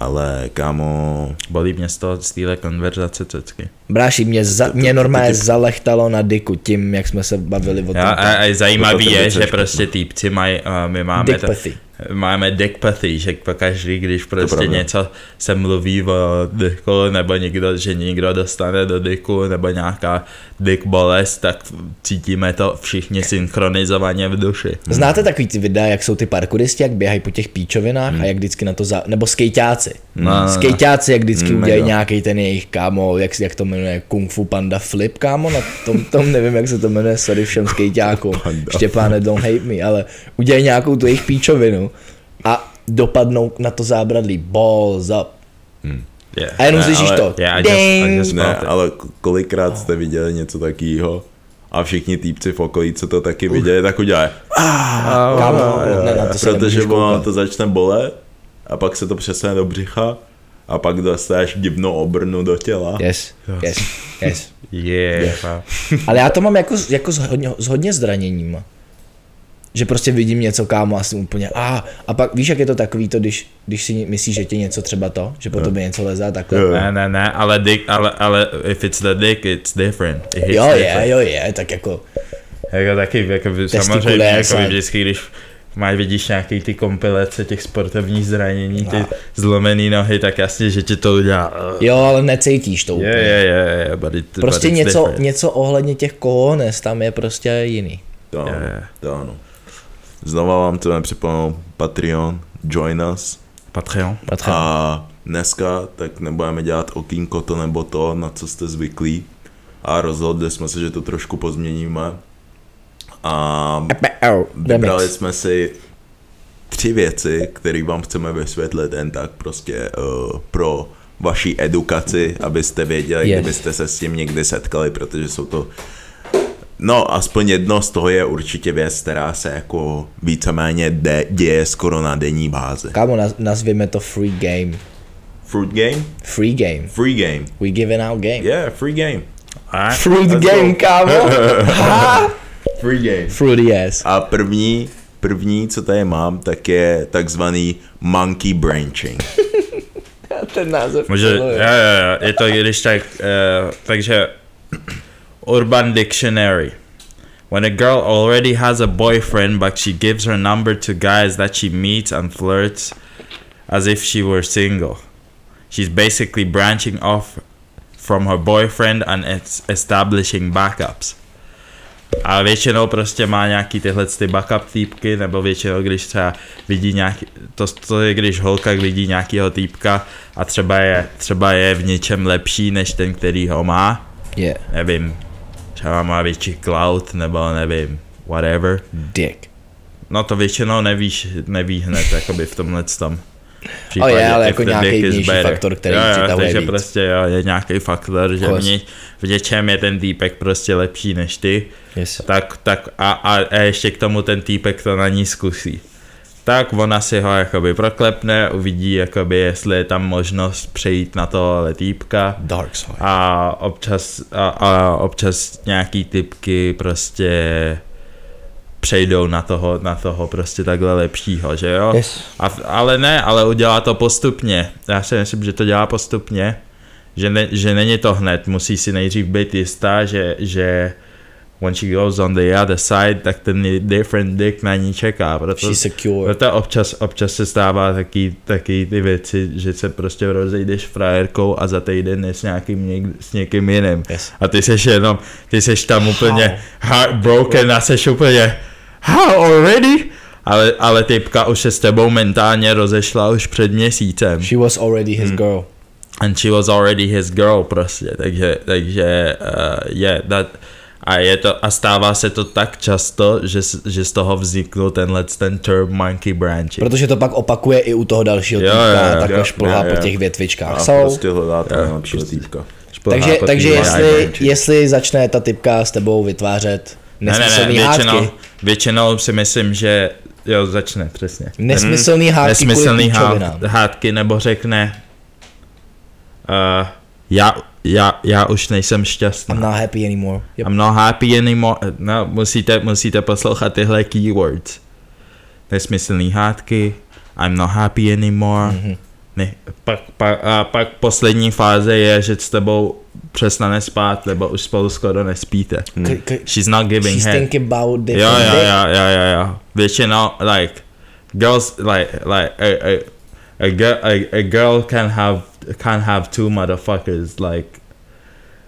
ale kámo, Bolí mě z toho z téhle konverzace cecky. Bráši, mě, za, mě normálně zalechtalo na diku tím, jak jsme se bavili o tom. Ja, a, a zajímavý To je, že prostě týpci mají, uh, my máme Dick to, pathy. Máme dickpathy, že pokaždý, když prostě něco se mluví o diku, nebo někdo, že někdo dostane do diku, nebo nějaká dick bolest, tak cítíme to všichni synchronizovaně v duši. Znáte takový ty videa, jak jsou ty parkouristi, jak běhají po těch píčovinách a jak vždycky na to za... nebo skejťáci. No, no, no. Skejťáci, jak vždycky Mm, udělají nějaký ten jejich kámo, jak, jak to jmenuje, Kung Fu Panda Flip, kámo, na tom, tom nevím, jak se to jmenuje, sorry všem skejťákům. Štěpáne, don't hate me, ale udělají nějakou tu jejich píčovinu a dopadnou na to zábradlí, balls up. Yeah. A jenom Ne, slyšíš ale- to. Yeah, I just, I Ding. just ne, ale kolikrát jste viděli něco takového a všichni týpci v okolí, co to taky viděli, tak udělají. Kámo, ne, na to se Protože ono to začne bolet a pak se to přesune do břicha a pak dostaneš divnou obrnu do těla. Yes, yes, yes. Yeah. wow. Ale já to mám jako, jako s, hodně, s hodně zraněním. Že prostě vidím něco, kámo, a jsem úplně, a, a pak víš, jak je to takový to, když, když si myslíš, že tě něco třeba to, že po tobě něco leze a takhle. Jo. Ne, ne, ne, ale dick, ale, ale if it's the dick, it's different. It Jo, je, different. jo, je, tak jako, Jako taky, jako samozřejmě, jako vždycky, když máš, vidíš nějaký ty kompilace těch sportovních zranění, ty zlomený nohy, tak jasně, že ti to udělá. jo, ale necítíš to Je, úplně. je, je, je, but it, Prostě but it's něco, different. něco ohledně těch kohones tam je prostě jiný. To Je, je. to ano. Znova vám chceme připomenout Patreon, join us. Patreon. Patře. A dneska tak nebudeme dělat okýnko to nebo to, na co jste zvyklí. A rozhodli jsme se, že to trošku pozměníme. A vybrali jsme si tři věci, které vám chceme vysvětlit jen tak prostě uh, pro vaší edukaci, abyste věděli, yes. kdybyste se s tím někdy setkali, protože jsou to No, aspoň jedno z toho je určitě věc, která se jako víceméně de- děje skoro na denní bázi. Kámo, naz, nazvěme to free game. Fruit game? Free game. Free game. We giving out game. Yeah, free game. A Fruit Let's game, go. kámo. Free game. Fruity ass. A první, první, co tady mám, tak je takzvaný monkey branching. Ten název. Může, jo, jo, je to když tak, uh, takže Urban Dictionary. When a girl already has a boyfriend but she gives her number to guys that she meets and flirts as if she were single. She's basically branching off from her boyfriend and it's establishing backups. A většinou prostě má nějaký tyhle ty backup týpky, nebo většinou, když třeba vidí nějaký, to, to je, když holka vidí nějakýho týpka a třeba je, třeba je v něčem lepší než ten, který ho má, Yeah. nevím, třeba má větší cloud, nebo nevím, whatever. Dick. No to většinou nevíš, neví hned, jakoby v tomhle tom. O je, ale jako nějaký vnější faktor, který jo, jo, přitahuje takže víc. prostě jo, je nějaký faktor, že v, ně, v něčem je ten týpek prostě lepší než ty, Yes. tak, tak a, a, a ještě k tomu ten týpek to na ní zkusí. Tak ona si ho jakoby proklepne, uvidí jakoby jestli je tam možnost přejít na tohle týpka Dark side. a občas, a, a občas nějaký typky prostě přejdou na toho, na toho prostě takhle lepšího, že jo? Yes. A, ale ne, ale udělá to postupně. Já si myslím, že to dělá postupně, že, ne, že není to hned, musí si nejdřív být jistá, že, že when she goes on the other side, tak ten different dick na ní čeká. Proto, She's secure. proto občas, občas se stává taky, taky ty věci, že se prostě rozejdeš s frajerkou a za týden je s, nějakým, něk, s někým jiným. Yes. A ty seš jenom, ty seš tam úplně heartbroken a seš úplně how already? Ale, ale typka už se s tebou mentálně rozešla už před měsícem. She was already Hmm. his girl. And she was already his girl prostě, takže, takže uh, je, that, a je to, a stává se to tak často, že, že z toho vznikl tenhle ten term monkey branching. Protože to pak opakuje i u toho dalšího Jo, týpka jo, a jo, takhle jo, šplhá jo, po těch A větvičkách. So, prostě hledáte Jo, nejlepšího prostě. týpka. Šplhá takže, takže jestli, jestli začne ta typka s tebou vytvářet ne, ne, ne, nesmyslný většinou, hádky, většinou si myslím, že jo, začne, přesně. nesmyslný hádky Nesmyslný kvůli hádky, nebo řekne uh, já, já, já už nejsem šťastný. I'm not happy anymore. Yep. I'm not happy anymore. No, musíte, musíte poslouchat tyhle keywords. Nesmyslný hádky. I'm not happy anymore. Mhm. Mm-hmm. Ne, pak, pak, a pak poslední fáze je, že s tebou přestane spát, nebo už spolu skoro nespíte. K- k- She's not giving She's head. thinking about Jo, different jo, dick. jo, jo, jo, jo. Většinou, like, girls, like, like, a, a, a, girl, a, a girl can have, can have two motherfuckers, like,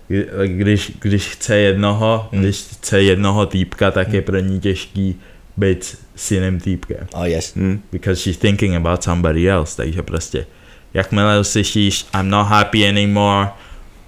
kdy- like, když, když chce jednoho, Hmm. když chce jednoho týpka, tak je pro ní těžký být s jiným týpkem. Oh yes. Hm. Because she's thinking about somebody else, takže prostě, jakmile uslyšíš, I'm not happy anymore,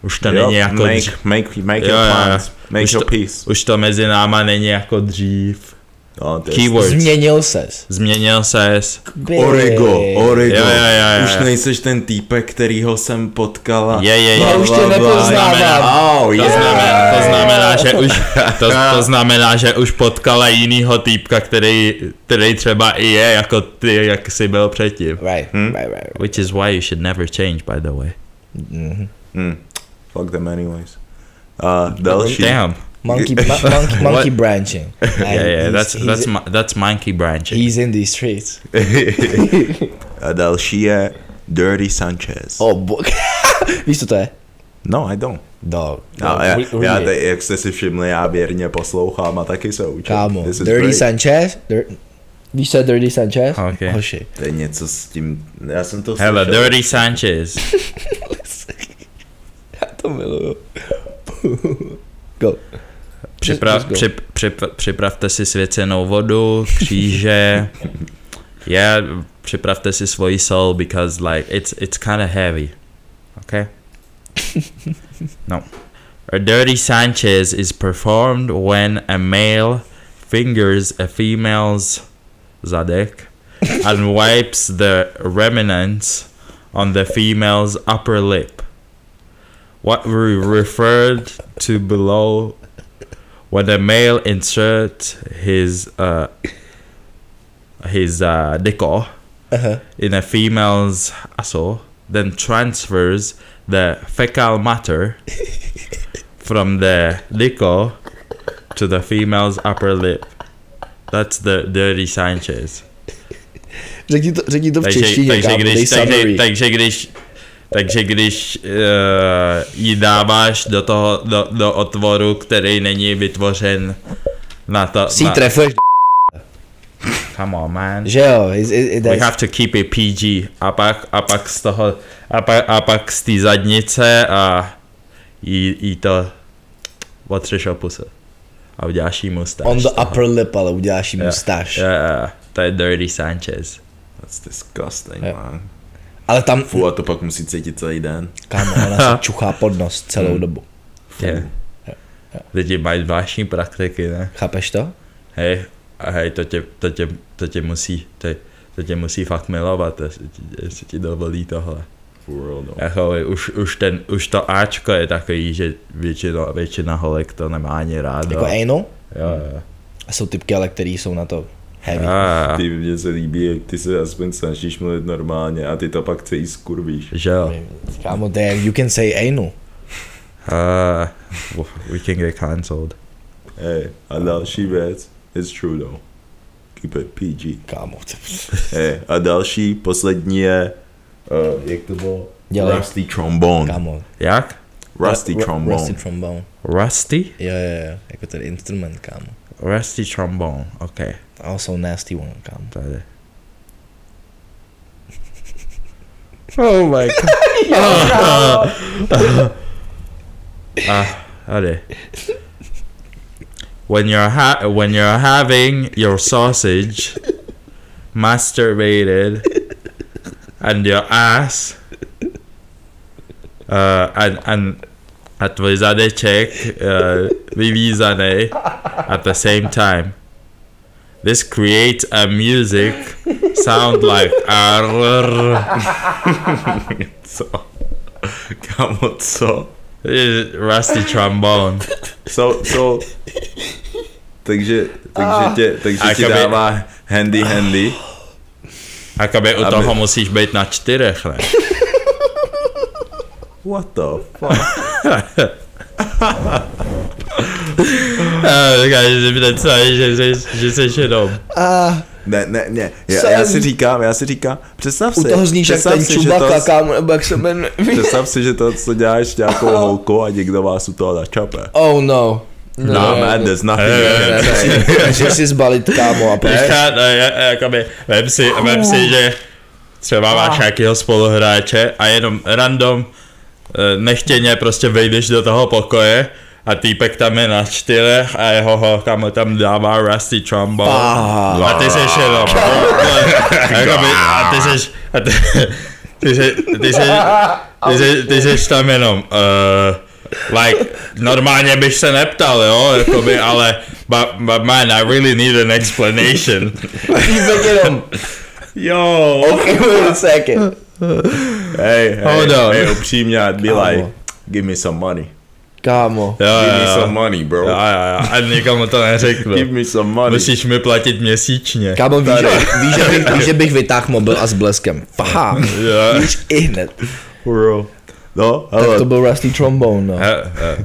už to Jo, není jako make, dřív, make, make Jo, your plans. Make Už your to- peace. už to mezi náma není jako dřív. No, to je Keyword. Words. Změnil ses. Změnil ses, Origo, Origo. Jo, jo, jo, jo. Už nejseš ten týpek, kterýho jsem potkala. Je, je, je. Já už tě nepoznávám. Oh, To, znamená, to znamená, že už to, to znamená, že už potkala jinýho týpka, který, který třeba i je jako ty, jak jsi byl předtím. Right, Hmm? right, right. Which is why you should never change, by the way. Mhm. Hm. Fuck them anyways. A další. Damn. Monkey, ma- monkey, monkey branching. Yeah, yeah, He's- that's he's- that's that's monkey branching. He's in these streets. A další je Dirty Sanchez. Oh, bo- Víš, co to je? No, I don't. Dog. No, Dog, já, re- já really. te, jak jste si všimli, já věrně poslouchám a taky se učím. Kámo, Dirty great. Sanchez? Dir- Víš, co je Dirty Sanchez? Okay. Hoši. To je něco s tím, já jsem to Hele, slyšel. Dirty Sanchez. Já to miluju. Go. Go. přip, přip, připravte si svěcenou vodu, kříže. Yeah, připravte si svoji sol because like it's it's kind of heavy. Okay? no. A dirty Sanchez is performed when a male fingers a female's zadek and wipes the remnants on the female's upper lip. What we referred to below when the male inserts his uh, his uh, dicker Uh-huh. in a female's asshole, then transfers the fecal matter from the dicker to the female's upper lip. That's the dirty Sanchez. Řekni to, řekni to v Takže, češtině, takže, dej když, takže, takže když takže když uh, ji dáváš do toho, do, do otvoru, který není vytvořen na to, Si na, trefuješ, come on man, že jo? It, it, it, we have to keep it PG a pak, a pak z toho, a pak, a pak z té zadnice a jí, jí to otřeš o a uděláš jí mustache. on the toho. upper lip, ale uděláš jí Jo, mustache. jo, jo, to je Dirty Sanchez. That's disgusting, Jo. man. Ale tam, Fú, a to pak musí cítit celý den. kámo, ona se čuchá pod nos celou Hmm. dobu. Yeah. Lidi mají zvláštní praktiky, ne? Chápeš to? Hej, a hej, to tě, to tě, to tě musí, to, to tě musí fakt milovat, jestli ti, jestli ti dovolí tohle. Real, no. Jako, už, už, ten, už to Ačko je takový, že většina, většina holek to nemá ani ráda. Jako anal? Jo, jo. A jsou typky, ale který jsou na to heavy. A, Ty, mně se líbí, jak ty se aspoň snažíš mluvit normálně a ty to pak celý skurvíš. že jo. Kámo, damn, you can say anal. A, we can get cancelled. Hey, a další věc, it's true though. Keep it PG. Kámo, to- Hey, a další, poslední je, uh, jak to bylo? Dělej. Rusty trombone. kámo. Jak? Rusty Ru- trombone. Rusty trombone. Rusty? Jo, jo, jo, jako ten instrument, kámo. Rusty trombone, ok. Also nasty one. Tady. Oh my god. ah. When you're ha- when you're having your sausage masturbated and your ass uh, and and a tvůj zadeček uh, vyvízaný at the same time. This creates a music sound like arr. Co? Kámo, co? rusty trombone. So, so, takže, takže tě, takže A ti dává handy handy. Jakoby u Aby- toho musíš být na čtyřech, ne? What the fuck? A říkáš, že představíš, že jsi, že jsi jenom. A Ne, ne, ne, já, Jsem- já si říkám, já si říkám, představ u si, toho zníš jak představ ten si, že Chewbacca, to, kámo, nebo jak se jmenuje. představ si, že to, co děláš nějakou holkou a někdo vás u toho načape. Oh no. No, man, there's nothing Ne, ne, can Ne, Musíš si zbalit, kámo, a. Počká, no, je- jakoby, vem si, vem si, že třeba máš nějakého spoluhráče a jenom random eh, nechtěně prostě vejdeš do toho pokoje a týpek tam je na čtyřech a jeho holka mu tam dává rusty trombone. Ah. A ty jsi jenom, jakoby, a ty jsi, a ty, ty jsi, ty jsi, ty jsi, ty jsi tam jenom, uh, like, normálně bych se neptal, jo, jakoby, ale, but, but man, I really need an explanation. Týpek jenom, Yo, okay, wait a second. Hey, hey, Hold on. hey, upřímně, I'd be Kámo. like, give me some money. Kámo. Jo, Give me jo, some jo. money, bro. Jo, jo, jo. A nikomu to neřeknu. Give me some money. Musíš mi platit měsíčně. Kámo, víš, víš, že bych, víš, že bych vytáhl mobil a s bleskem. Fahá. Jo. Víš, i hned. Bro. No, Tak hele, to byl Rusty Trombone, no. He, he.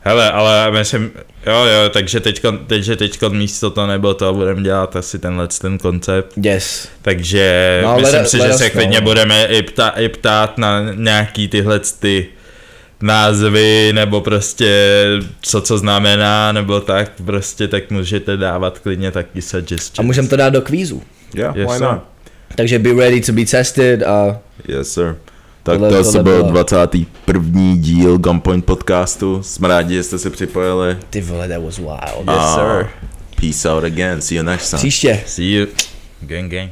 Hele, ale myslím, jo, jo, takže teďko, takže teďko místo to nebo to budeme dělat asi tenhle ten koncept. Yes. Takže No, no, myslím let- si, let že se klidně budeme i, pta, i ptát na nějaký tyhle ty názvy, nebo prostě co co znamená, nebo tak, prostě tak můžete dávat klidně taky A suggestions. můžeme to dát do kvízu. yeah, Yes, why sir. not? Takže be ready to be tested a Yes, sir. Tak Tohle- to asi byl bylo. 21. díl Gunpoint podcastu. Jsme rádi, že jste se připojili. ty vole, that was wild. A sir. Peace out again. See you next time. Příště. See you. Gang gang.